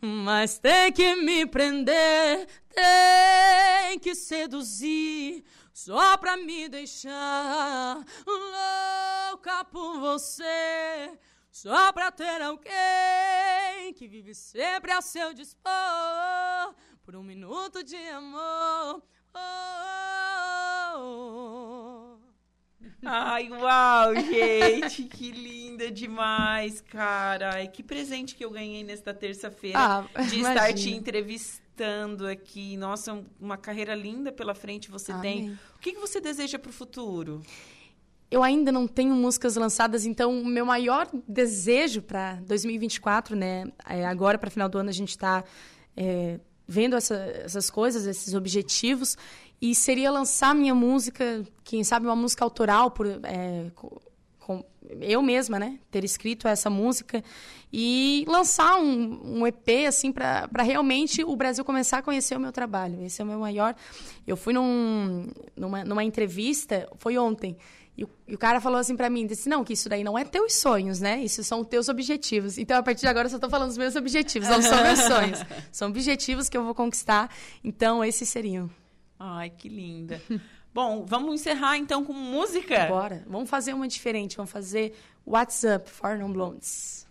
Mas tem que me prender, tem que seduzir, só pra me deixar louca por você. Só pra ter alguém que vive sempre a seu dispor por um minuto de amor. Oh, oh, oh. Ai, uau, gente, que linda demais, cara. Ai, que presente que eu ganhei nesta terça-feira Ah, de imagina. estar te entrevistando aqui. Nossa, uma carreira linda pela frente você tem. Amém. O que, que você deseja para o futuro? Eu ainda não tenho músicas lançadas, então o meu maior desejo para 2024, né? é, agora para final do ano a gente está vendo essa- essas coisas, esses objetivos, e seria lançar minha música, quem sabe uma música autoral por é, co- com eu mesma, né? Ter escrito essa música e lançar um, um EP assim para realmente o Brasil começar a conhecer o meu trabalho. Esse é o meu maior. Eu fui num, numa, numa entrevista, foi ontem. E o, e o cara falou assim pra mim, disse, não, que isso daí não é teus sonhos, né? Isso são teus objetivos. Então, a partir de agora, eu só tô falando dos meus objetivos, não são meus sonhos. São objetivos que eu vou conquistar. Então, esses seriam. Ai, que linda. Bom, vamos encerrar então com música? Bora. Vamos fazer uma diferente. Vamos fazer What's Up for Non Blondes.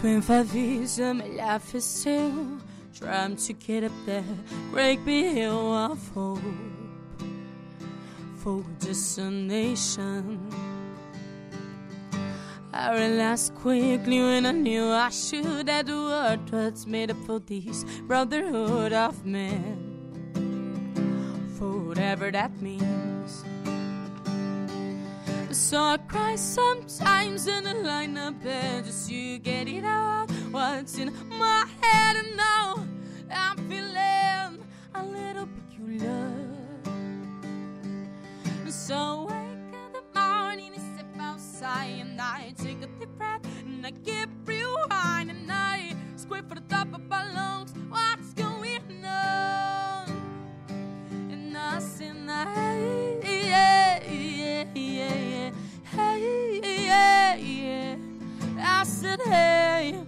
Twin five years, a melhor seu. Trying to get up there, great big hill of hope for destination. I realized quickly when I knew I should that the world was made up for this brotherhood of men. For whatever that means. So I cry sometimes in a line up bed just to get it out. What's in my head and now I'm feeling a little peculiar. So wake in the morning and step outside and I take a deep breath and I keep rewind and I scrape for the top of my lungs. What's going on? And I say, hey, yeah, yeah, yeah, yeah, hey, yeah, yeah. I said, hey,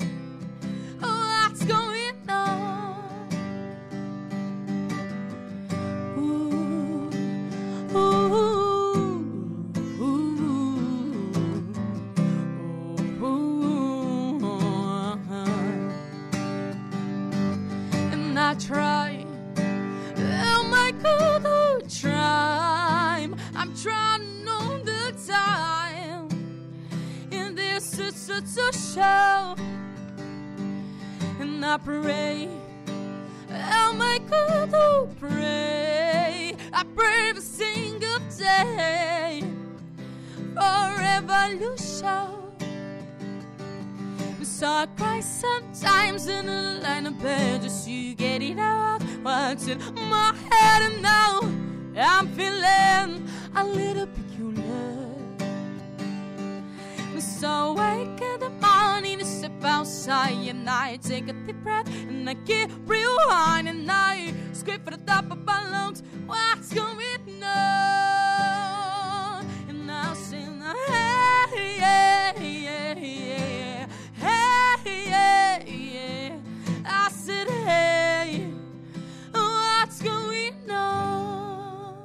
such a show. And I pray I'll make a to pray. I pray every single day for revolution. So I cry sometimes in a line of bed just you get it out. What's in my head and now I'm feeling a little peculiar. So wake outside and I take a deep breath and I get real high and I scream for the top of my lungs. What's going on? And I'll sing, hey, yeah, yeah, yeah, hey, yeah, yeah. I said, hey, what's going on?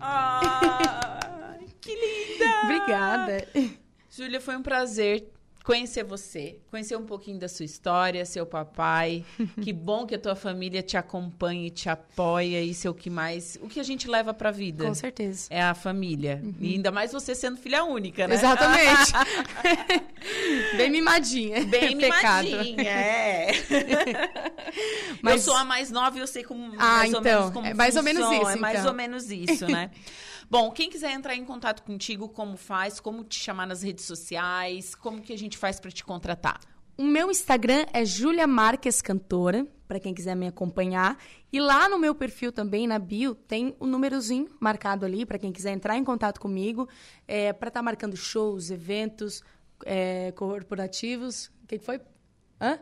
Ah, que linda! Obrigada. Júlia, foi um prazer conhecer você, conhecer um pouquinho da sua história, seu papai. que bom que a tua família te acompanha e te apoia. Isso é o que mais, o que a gente leva pra vida. Com certeza. É a família. E ainda mais você sendo filha única, né? Exatamente. Bem mimadinha. Bem Pecado. mimadinha, é. Mas- Eu sou a mais nova e eu sei como Ah, mais ou então, menos como é mais ou menos funciona, isso, É mais então. ou menos isso, né? Bom, quem quiser entrar em contato contigo, como faz? Como te chamar nas redes sociais? Como que a gente faz pra te contratar? O meu Instagram é Julia Marques Cantora, para quem quiser me acompanhar. E lá no meu perfil também, na bio, tem o númerozinho marcado ali, para quem quiser entrar em contato comigo, é, para estar marcando shows, eventos é, corporativos. O que, que foi? Hã?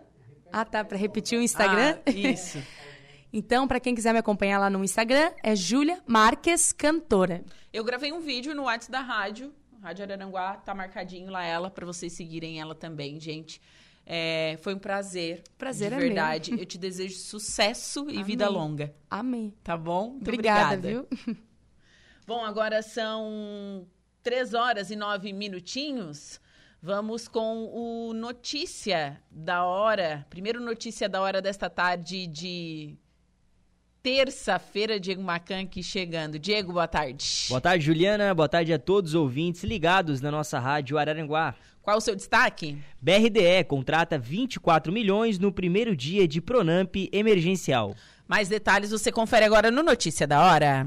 Ah, tá, para repetir o Instagram. Ah, isso. então, para quem quiser me acompanhar lá no Instagram, é Julia Marques Cantora. Eu gravei um vídeo no WhatsApp da rádio, Rádio Araranguá, tá marcadinho lá ela, pra vocês seguirem ela também, gente. É, foi um prazer. Prazer de é verdade. Eu te desejo sucesso e vida Amém. longa, Amém. tá bom? Muito Obrigada, obrigada. viu? Bom, agora são três horas e nove minutinhos. Vamos com o Notícia da Hora. Primeiro Notícia da Hora desta tarde de terça-feira. Diego Macan aqui chegando. Diego, boa tarde. Boa tarde, Juliana. Boa tarde a todos os ouvintes ligados na nossa rádio Araranguá. Qual o seu destaque? BRDE contrata 24 milhões no primeiro dia de Pronamp emergencial. Mais detalhes você confere agora no Notícia da Hora.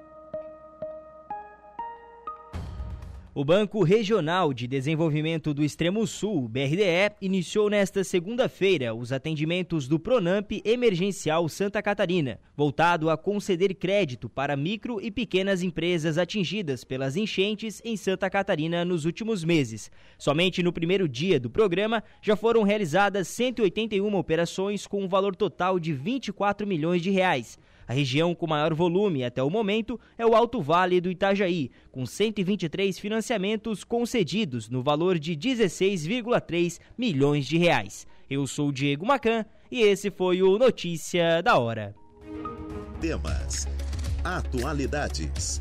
O Banco Regional de Desenvolvimento do Extremo Sul, BRDE, iniciou nesta segunda-feira os atendimentos do Pronamp Emergencial Santa Catarina, voltado a conceder crédito para micro e pequenas empresas atingidas pelas enchentes em Santa Catarina nos últimos meses. Somente no primeiro dia do programa já foram realizadas 181 operações com um valor total de 24 milhões de reais. A região com maior volume até o momento é o Alto Vale do Itajaí, com 123 financiamentos concedidos no valor de 16,3 milhões de reais. Eu sou Diego Macan e esse foi o Notícia da Hora. Temas. Atualidades.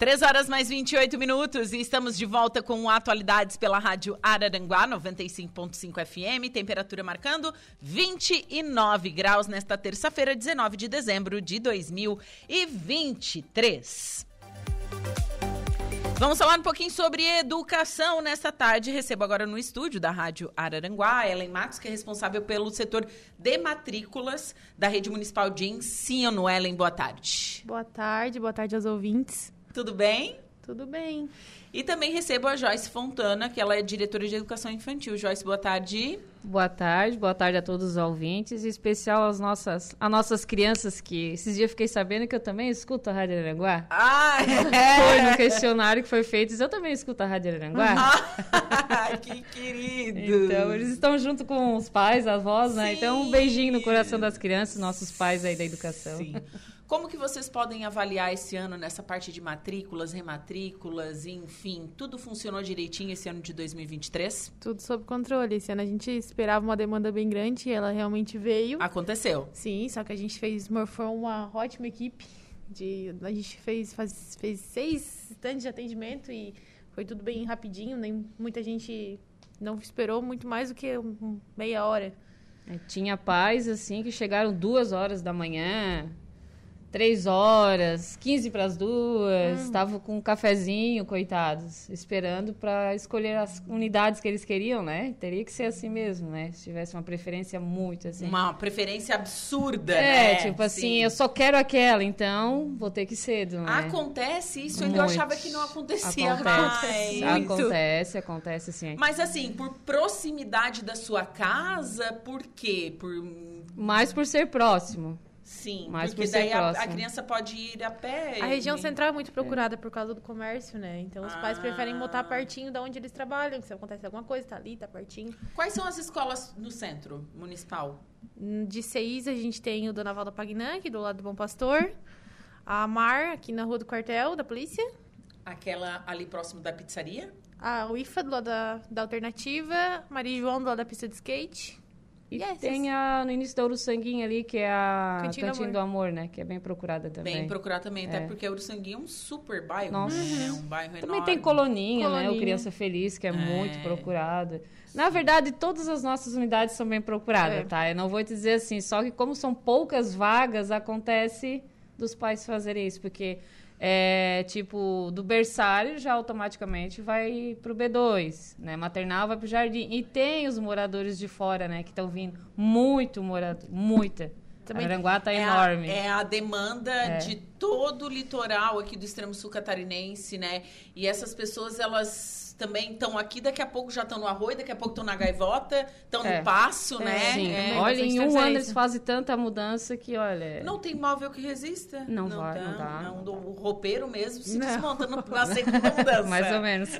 Três horas mais 28 minutos e estamos de volta com atualidades pela rádio Araranguá 95.5 FM, temperatura marcando 29 graus nesta terça-feira, 19 de dezembro de 2023. Vamos falar um pouquinho sobre educação nesta tarde. Recebo agora no estúdio da Rádio Araranguá a Ellen Matos, que é responsável pelo setor de matrículas da Rede Municipal de Ensino. Ellen, boa tarde. Boa tarde, boa tarde aos ouvintes. Tudo bem? Tudo bem? E também recebo a Joyce Fontana, que ela é diretora de educação infantil. Joyce, boa tarde. Boa tarde, boa tarde a todos os ouvintes, em especial às nossas, às nossas crianças, que esses dias eu fiquei sabendo que eu também escuto a Rádio Aranguá. Ah, Foi no questionário que foi feito, eu também escuto a Rádio Aranguá. Ah, que querido. Então, eles estão junto com os pais, avós, né? Então, um Sim. beijinho no coração das crianças, nossos pais aí da educação. Sim. Como que vocês podem avaliar esse ano nessa parte de matrículas, rematrículas, enfim, tudo funcionou direitinho esse ano de 2023? Tudo sob controle. Esse ano a gente esperava uma demanda bem grande e ela realmente veio. Aconteceu. Sim, só que a gente fez, morfou uma ótima equipe. De, a gente fez, faz, fez seis estandes de atendimento e foi tudo bem rapidinho, nem muita gente não esperou muito mais do que meia hora. É, tinha pais, assim, que chegaram duas horas da manhã, três horas, 15 para as duas, estavam hum. com um cafezinho, coitados, esperando para escolher as unidades que eles queriam, né? Teria que ser assim mesmo, né? Se tivesse uma preferência muito assim. Uma preferência absurda, é, né? tipo assim, Sim. eu só quero aquela, então vou ter que ir cedo, né? Acontece isso, muito. eu achava que não acontecia acontece. mais. Acontece, acontece sim. Mas assim, por proximidade da sua casa, por quê? Por mais por ser próximo. Sim, mas porque daí a, a, criança pode ir a pé. A região central é muito procurada é. por causa do comércio, né? Então os ah. pais preferem botar pertinho da onde eles trabalham, que se acontece alguma coisa, tá ali, tá pertinho. Quais são as escolas no centro municipal? Hum, de Seis a gente tem o Dona Valda Pagnan, aqui do lado do Bom Pastor. A Mar, aqui na rua do quartel da polícia. Aquela ali próximo da pizzaria? A UIFA, do lado da, da Alternativa. Maria João, do lado da pista de skate. E yes, tem a, no início da Uruçanguinha ali, que é a Cantinho, Amor. do, Amor. né? Que é bem procurada também. Bem procurada também, até é. porque a Uruçanguinha é um super bairro, Nossa. né? É um bairro também enorme. Também tem Coloninha, Coloninha, né? O Criança Feliz, que é, é. muito procurado. Na verdade, todas as nossas unidades são bem procuradas, é. tá? Eu não vou te dizer assim, só que como são poucas vagas, acontece dos pais fazerem isso, porque é, tipo, do berçário já automaticamente vai pro B2, né? Maternal vai pro jardim. E tem os moradores de fora, né? Que estão vindo. Muito morador, muita. Também Aranguá tá é enorme. A, é a demanda é. de todo o litoral aqui do extremo sul catarinense, né? E essas pessoas, elas também estão aqui, daqui a pouco já estão no arroio, daqui a pouco estão na gaivota, estão é. no passo, é, né? Sim. É, olha, em um ano eles fazem tanta mudança que, olha... Não tem móvel que resista. Não, não vai, não dá. Não, o roupeiro mesmo se não. desmonta na segunda mudança. Mais ou menos.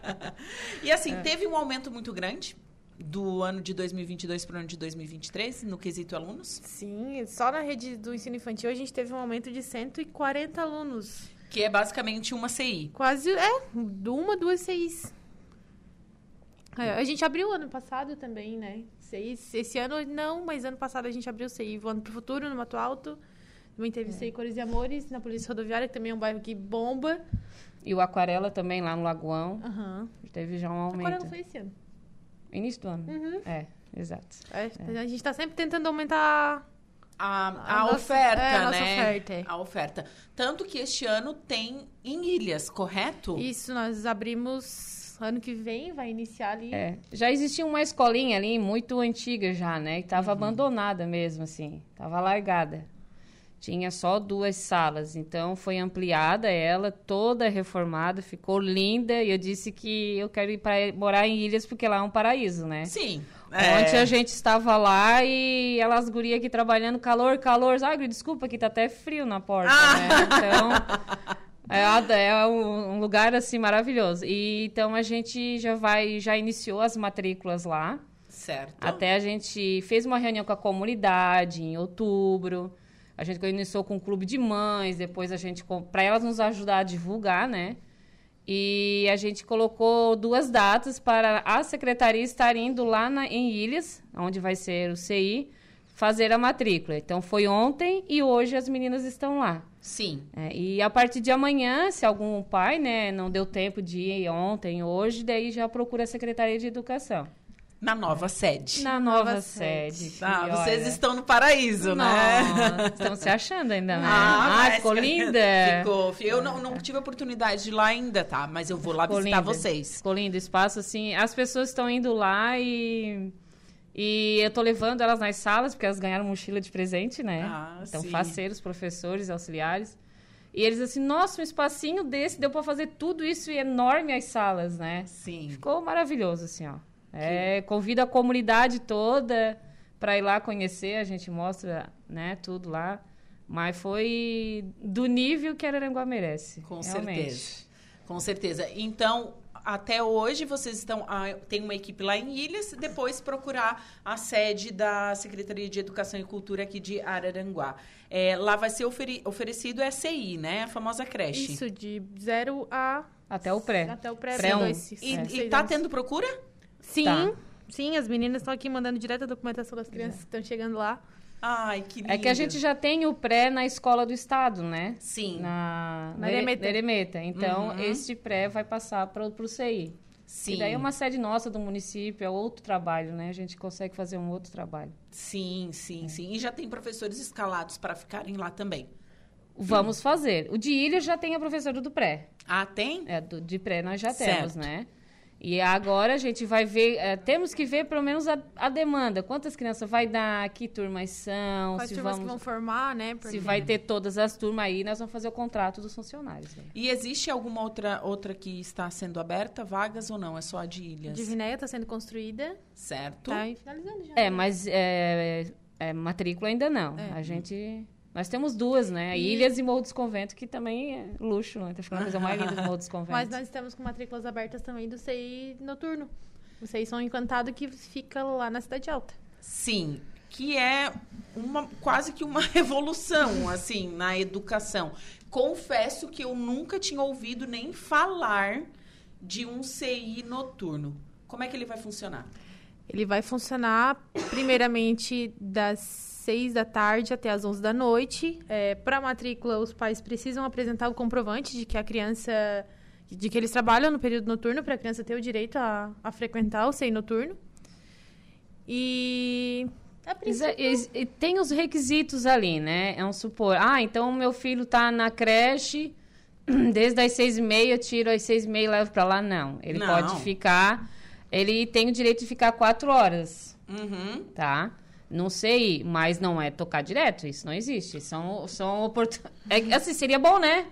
e assim, é. teve um aumento muito grande do ano de 2022 para o ano de 2023, no quesito alunos? Sim, só na rede do ensino infantil a gente teve um aumento de 140 alunos. Que é basicamente uma CI. Quase, é, uma, duas CIs. É, a gente abriu ano passado também, né? CIs. Esse ano não, mas ano passado a gente abriu CI Voando pro Futuro, no Mato Alto. Também teve é. CI Cores e Amores, na Polícia Rodoviária, que também é um bairro que bomba. E o Aquarela também, lá no Lagoão. Uhum. Teve já um aumento. Aquarela foi esse ano. Início do ano. Uhum. É, exato. É, é. A gente está sempre tentando aumentar a, a, a nossa, oferta, é, a né? Oferta, é. A oferta. Tanto que este ano tem em ilhas, correto? Isso, nós abrimos ano que vem, vai iniciar ali. É. Já existia uma escolinha ali, muito antiga já, né? Que estava uhum. abandonada mesmo, assim. Estava largada. Tinha só duas salas, então foi ampliada ela, toda reformada, ficou linda. E eu disse que eu quero ir para morar em Ilhas porque lá é um paraíso, né? Sim. É. Ontem a gente estava lá e elas gurias aqui trabalhando, calor, calor. Ai, desculpa, aqui tá até frio na porta, ah. né? Então, é, é um lugar, assim, maravilhoso. E, então, a gente já vai, já iniciou as matrículas lá. Certo. Até a gente fez uma reunião com a comunidade em outubro. A gente iniciou com o clube de mães, depois a gente... Para elas nos ajudar a divulgar, né? E a gente colocou duas datas para a secretaria estar indo lá na, em Ilhas, onde vai ser o CI, fazer a matrícula. Então foi ontem e hoje as meninas estão lá. Sim. É, e a partir de amanhã, se algum pai né, não deu tempo de ir ontem, hoje, daí já procura a Secretaria de Educação. Na nova sede. Na nova, nova sede. Ah, vocês estão no paraíso, né? Estão se achando ainda, né? Ah, ah ficou linda. Ficou. Eu não, não tive a oportunidade de ir lá ainda, tá? Mas eu vou lá ficou visitar linda. vocês. Ficou lindo o espaço, assim. As pessoas estão indo lá e... E eu tô levando elas nas salas, porque elas ganharam mochila de presente, né? Ah, então, sim. faceiros, professores, auxiliares. E eles assim, nossa, um espacinho desse deu para fazer tudo isso e enorme as salas, né? Sim. Ficou maravilhoso, assim, ó. É, convida a comunidade toda para ir lá conhecer, a gente mostra, né, tudo lá. Mas foi do nível que Araranguá merece. Com realmente. certeza. Com certeza. Então, até hoje vocês estão ah, tem uma equipe lá em Ilhas, depois procurar a sede da Secretaria de Educação e Cultura aqui de Araranguá. É, lá vai ser oferi oferecido SI, né? A famosa creche. Isso, de zero a... Até o pré. Até o pré. Pré um. dois, E, é. e tá tendo procura? Sim, Tá. sim. As meninas estão aqui mandando direto a documentação das crianças que estão chegando lá. Ai, que lindo. É que a gente já tem o pré na escola do estado, né? Sim. Na, Na na Eremeta. Eremeta. Então, Uhum. este pré vai passar para o CI. Sim. E daí é uma sede nossa do município, é outro trabalho, né? A gente consegue fazer um outro trabalho. Sim, sim, sim. E já tem professores escalados para ficarem lá também. Vamos fazer. O de Ilha já tem a professora do pré. Ah, tem? É, do, de pré nós já Certo. temos, né? E agora a gente vai ver, é, temos que ver pelo menos a, a demanda. Quantas crianças vai dar, que turmas são, Quais se turmas vamos, que vão formar, né? se Porque- vai ter todas as turmas aí, nós vamos fazer o contrato dos funcionários. né? E existe alguma outra, outra que está sendo aberta, vagas ou não? É só a de Ilhas? Divinéia está sendo construída. Certo. Tá aí finalizando já. É, mas é, é, matrícula ainda não. É. A gente. Nós temos duas, né? E- Ilhas e Morro dos Conventos, que também é luxo, né? Tá ficando a coisa mais linda do Morro dos Conventos. Mas nós estamos com matrículas abertas também do CI noturno. O CI São Encantado, que fica lá na Cidade Alta. Sim, que é uma, quase que uma revolução, assim, na educação. Confesso que eu nunca tinha ouvido nem falar de um CI noturno. Como é que ele vai funcionar? Ele vai funcionar, primeiramente, das 6 da tarde até as 11 da noite. É, Para matrícula, os pais precisam apresentar o comprovante de que a criança... De que eles trabalham no período noturno para a criança ter o direito a, a frequentar o CI noturno. E... É- princípio, tem os requisitos ali, né? É um supor. Ah, então o meu filho tá na creche desde as seis e meia, eu tiro as seis e meia e levo pra lá. Não. Ele Não. pode ficar. Ele tem o direito de ficar quatro horas, Uhum. tá? Não sei, mas não é tocar direto. Isso não existe. São, são oportunidades. assim, seria bom, né?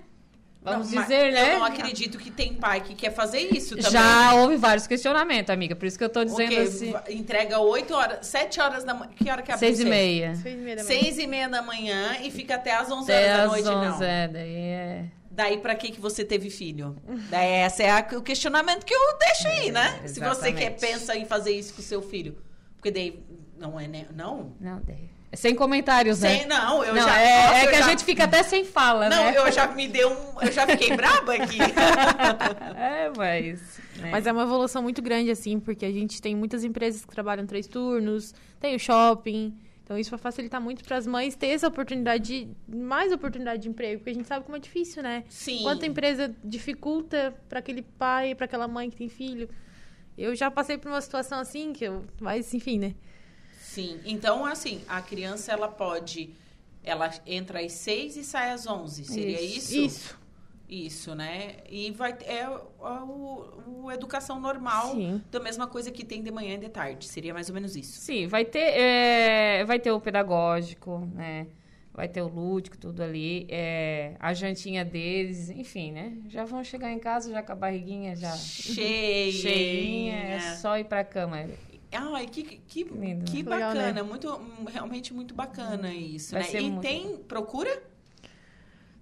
Vamos Não, dizer, né? Eu não acredito que tem pai que quer fazer isso também. Já houve vários questionamentos, amiga. Por isso que eu tô dizendo quê? assim. Entrega 8 horas, 7 horas da manhã. Que hora que abre Seis e você? meia. 6 e meia da manhã. 6 e meia da manhã e fica até as 11 Até horas da às noite, 11, não. é, daí é... Daí, pra que, que você teve filho? Daí, esse é a- o questionamento que eu deixo aí, né? Se você quer, pensa em fazer isso com o seu filho. Porque daí, não é, né? Não? Não, daí... Sem comentários, né? Sem, não, eu não, já... é, nossa, é que a já- gente fica até sem fala, Não, né? eu já me deu um... Eu já fiquei braba aqui. É, mas... né? Mas é uma evolução muito grande, assim, porque a gente tem muitas empresas que trabalham três turnos, tem o shopping. Então, isso vai facilitar muito para as mães ter essa oportunidade, de, mais oportunidade de emprego, porque a gente sabe como é difícil, né? Sim. Quanto a empresa dificulta para aquele pai, para aquela mãe que tem filho. Eu já passei por uma situação assim, que eu... Mas, enfim, né? Sim. Então, assim, a criança, ela pode... Ela entra às 6 e sai às 11. Seria isso? Isso. Isso, né? E vai ter- é o, educação normal, Sim. da mesma coisa que tem de manhã e de tarde. Seria mais ou menos isso. Sim, vai ter, é, vai ter o pedagógico, né? Vai ter o lúdico, tudo ali. é, a jantinha deles, enfim, né? Já vão chegar em casa já com a barriguinha já Cheia. cheinha, é só ir pra cama. Ai, que, que, Lindo, que né? Legal, bacana. né? Muito, hum, realmente muito bacana isso, Vai né? E muito tem procura?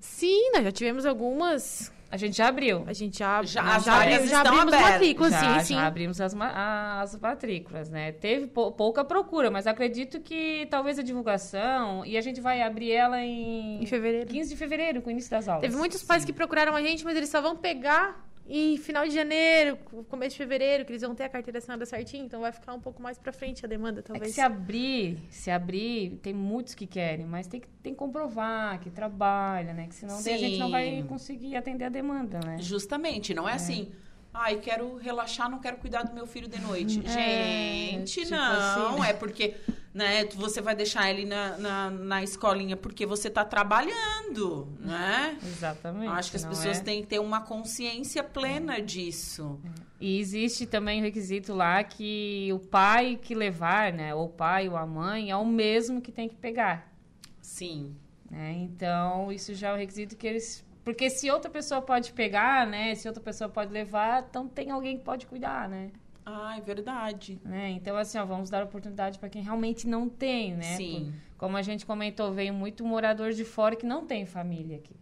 Sim, nós já tivemos algumas. A gente já abriu. A gente já, Já- já, as já, abrimos, já estão abrimos abertas. matrículas, já, sim, sim. já abrimos as, as matrículas, né? Teve pou- pouca procura, mas acredito que talvez a divulgação... E a gente vai abrir ela em... Em fevereiro. 15 de fevereiro, com o início das aulas. Teve muitos pais que procuraram a gente, mas eles só vão pegar em final de janeiro, começo de fevereiro, que eles vão ter a carteira assinada certinho, então vai ficar um pouco mais pra frente a demanda, É que talvez. se abrir, se abrir, tem muitos que querem, mas tem que, tem que comprovar que trabalha, né? Que senão daí a gente não vai conseguir atender a demanda, né? Justamente, não é, assim. Ai, quero relaxar, não quero cuidar do meu filho de noite. É, Gente, tipo não. assim. É porque, né, você vai deixar ele na, na, na escolinha porque você tá trabalhando, né? Exatamente. Acho que as pessoas é? têm que ter uma consciência plena disso. E existe também o requisito lá que o pai que levar, né? Ou o pai ou a mãe é o mesmo que tem que pegar. Sim. né? Então, isso já é um requisito que eles. Porque se outra pessoa pode pegar, né? Se outra pessoa pode levar, então tem alguém que pode cuidar, né? Ah, é verdade. né? Então, assim, ó, vamos dar oportunidade para quem realmente não tem, né? Sim. Como a gente comentou, veio muito morador de fora que não tem família aqui.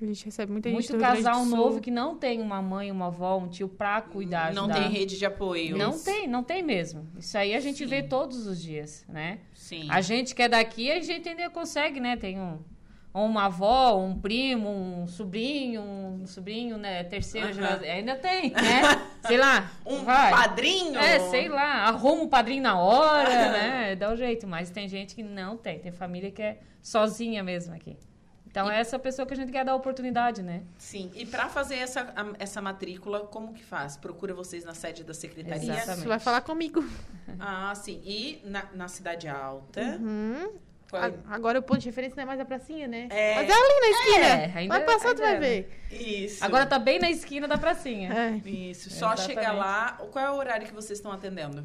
A gente recebe muita gente Muito casal novo que não tem uma mãe, uma avó, um tio pra cuidar. Não ajudar. tem rede de apoio. Não tem, não tem mesmo. Isso aí a gente Sim. vê todos os dias, né? Sim. A gente que é daqui, a gente ainda consegue, né? Tem um, uma avó, um primo, um sobrinho, um sobrinho, né? Terceiro geração. Ainda tem, né? sei lá. Um vai. padrinho? É, sei lá. Arruma um padrinho na hora, né? Dá um jeito. Mas tem gente que não tem. Tem família que é sozinha mesmo aqui. Então, é essa pessoa que a gente quer dar oportunidade, né? Sim. E para fazer essa, a- essa matrícula, como que faz? Procura vocês na sede da secretaria? Exatamente. Você vai falar comigo. Ah, sim. E na, na Cidade Alta? Uhum. Qual Agora o ponto de referência não é mais a pracinha, né? É. Mas é ali na esquina. É, ainda- vai passar, tu vai é, ver. Isso. Agora tá bem na esquina da pracinha. É. Isso. Só Exatamente. chegar lá. Qual é o horário que vocês estão atendendo?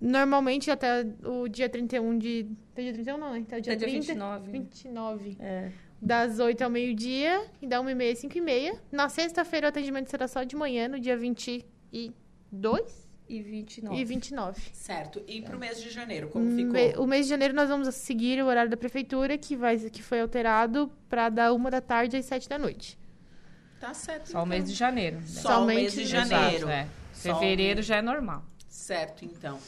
Normalmente até o dia 31 de... Até o dia 31 não, né? Até o dia Até dia 30. 29. 29. É. Das 8 ao meio-dia e da 1h30 às 5h30. Na sexta-feira o atendimento será só de manhã, no dia 22 E 29. e 29. Certo. E pro mês de janeiro, como ficou? Me- o mês de janeiro nós vamos seguir o horário da prefeitura, que, vai, que foi alterado para da 1 da tarde às 7 da noite. Tá certo. Só o mês de janeiro. Só o mês de janeiro. Exato, é. Só o Fevereiro já é normal. Certo, então.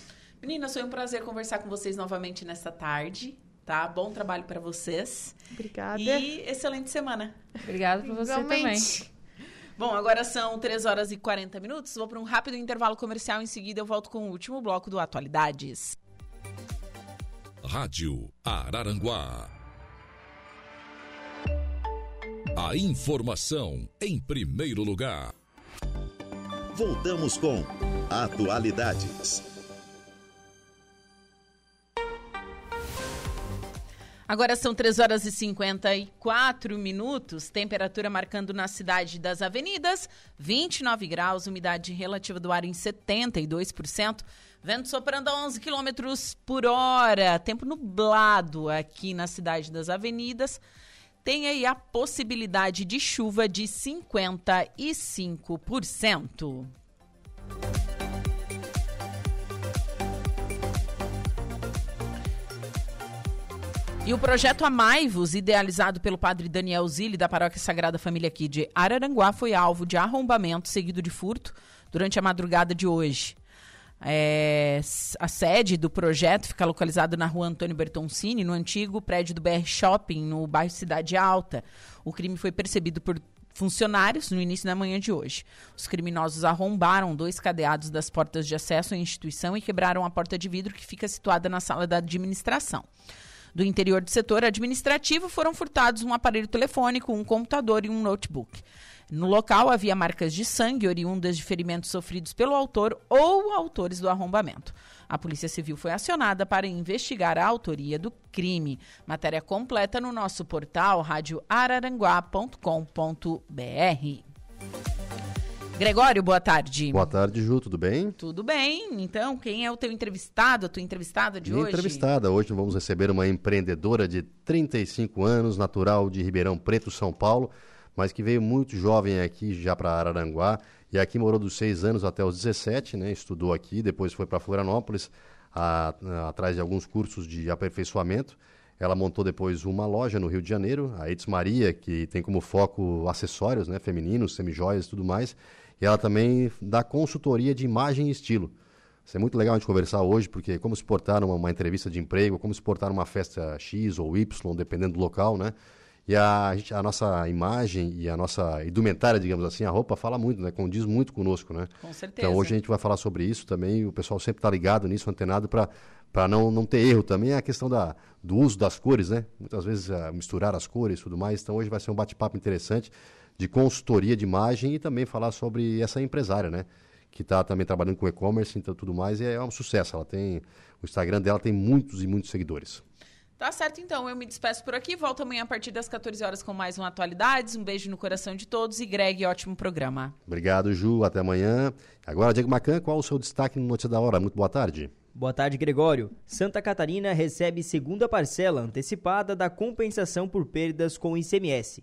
Meninas, foi um prazer conversar com vocês novamente nesta tarde, tá? Bom trabalho para vocês. Obrigada. E excelente semana. Obrigada por você também. Bom, agora são 3 horas e 40 minutos. Vou para um rápido intervalo comercial. Em seguida, eu volto com o último bloco do Atualidades. Rádio Araranguá. A informação em primeiro lugar. Voltamos com Atualidades. Agora são 3 horas e 54 minutos, temperatura marcando na cidade das avenidas, 29 graus, umidade relativa do ar em 72%, vento soprando a 11 quilômetros por hora, tempo nublado aqui na cidade das avenidas. Tem aí a possibilidade de chuva de 55%. E o projeto Amaivos, idealizado pelo padre Daniel Zilli, da Paróquia Sagrada Família aqui de Araranguá, foi alvo de arrombamento seguido de furto durante a madrugada de hoje. É, a sede do projeto fica localizada na rua Antônio Bertoncini, no antigo prédio do BR Shopping, no bairro Cidade Alta. O crime foi percebido por funcionários no início da manhã de hoje. Os criminosos arrombaram dois cadeados das portas de acesso à instituição e quebraram a porta de vidro que fica situada na sala da administração. Do interior do setor administrativo foram furtados um aparelho telefônico, um computador e um notebook. No local havia marcas de sangue oriundas de ferimentos sofridos pelo autor ou autores do arrombamento. A Polícia Civil foi acionada para investigar a autoria do crime. Matéria completa no nosso portal radioararanguá.com.br. Gregório, boa tarde. Boa tarde, Ju, tudo bem? Tudo bem? Então, quem é o teu entrevistado, a tua entrevistada de Minha hoje? entrevistada. Hoje vamos receber uma empreendedora de 35 anos, natural de Ribeirão Preto, São Paulo, mas que veio muito jovem aqui já para Araranguá e aqui morou dos 6 anos até os 17, né? Estudou aqui, depois foi para Florianópolis, a- a- atrás de alguns cursos de aperfeiçoamento. Ela montou depois uma loja no Rio de Janeiro, a Eits Maria, que tem como foco acessórios, né, femininos, semijoias e tudo mais. E ela também dá consultoria de imagem e estilo. Isso é muito legal a gente conversar hoje, porque como se portar numa uma entrevista de emprego, como se portar numa festa X ou Y, dependendo do local, né? E a, a, a nossa imagem e a nossa indumentária, digamos assim, a roupa fala muito, né? Condiz muito conosco, né? Com certeza. Então hoje a gente vai falar sobre isso também, o pessoal sempre está ligado nisso, antenado para não, não ter erro também, é a questão da, do uso das cores, né? Muitas vezes ah, misturar as cores e tudo mais, então hoje vai ser um bate-papo interessante de consultoria de imagem e também falar sobre essa empresária, né? Que está também trabalhando com e-commerce e então, tudo mais, e é um sucesso, ela tem, o Instagram dela tem muitos e muitos seguidores. Tá certo, então. Eu me despeço por aqui. Volto amanhã a partir das 14 horas com mais um Atualidades. Um beijo no coração de todos e Greg, ótimo programa. Obrigado, Ju, até amanhã. Agora, Diego Macan, qual o seu destaque no Notícia da Hora? Muito boa tarde. Boa tarde, Gregório. Santa Catarina recebe segunda parcela antecipada da compensação por perdas com ICMS.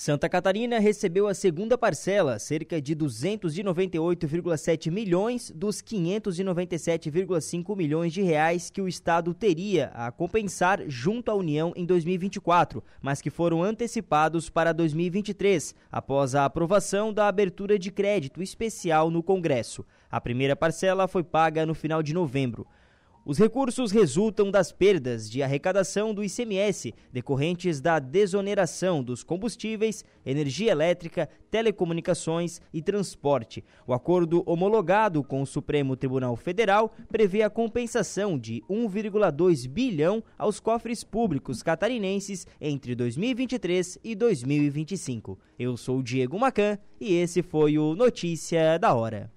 Santa Catarina recebeu a segunda parcela, cerca de 298,7 milhões dos 597,5 milhões de reais que o estado teria a compensar junto à União em 2024, mas que foram antecipados para 2023, após a aprovação da abertura de crédito especial no Congresso. A primeira parcela foi paga no final de novembro. Os recursos resultam das perdas de arrecadação do ICMS decorrentes da desoneração dos combustíveis, energia elétrica, telecomunicações e transporte. O acordo homologado com o Supremo Tribunal Federal prevê a compensação de 1,2 bilhão aos cofres públicos catarinenses entre 2023 e 2025. Eu sou Diego Macan e esse foi o Notícia da Hora.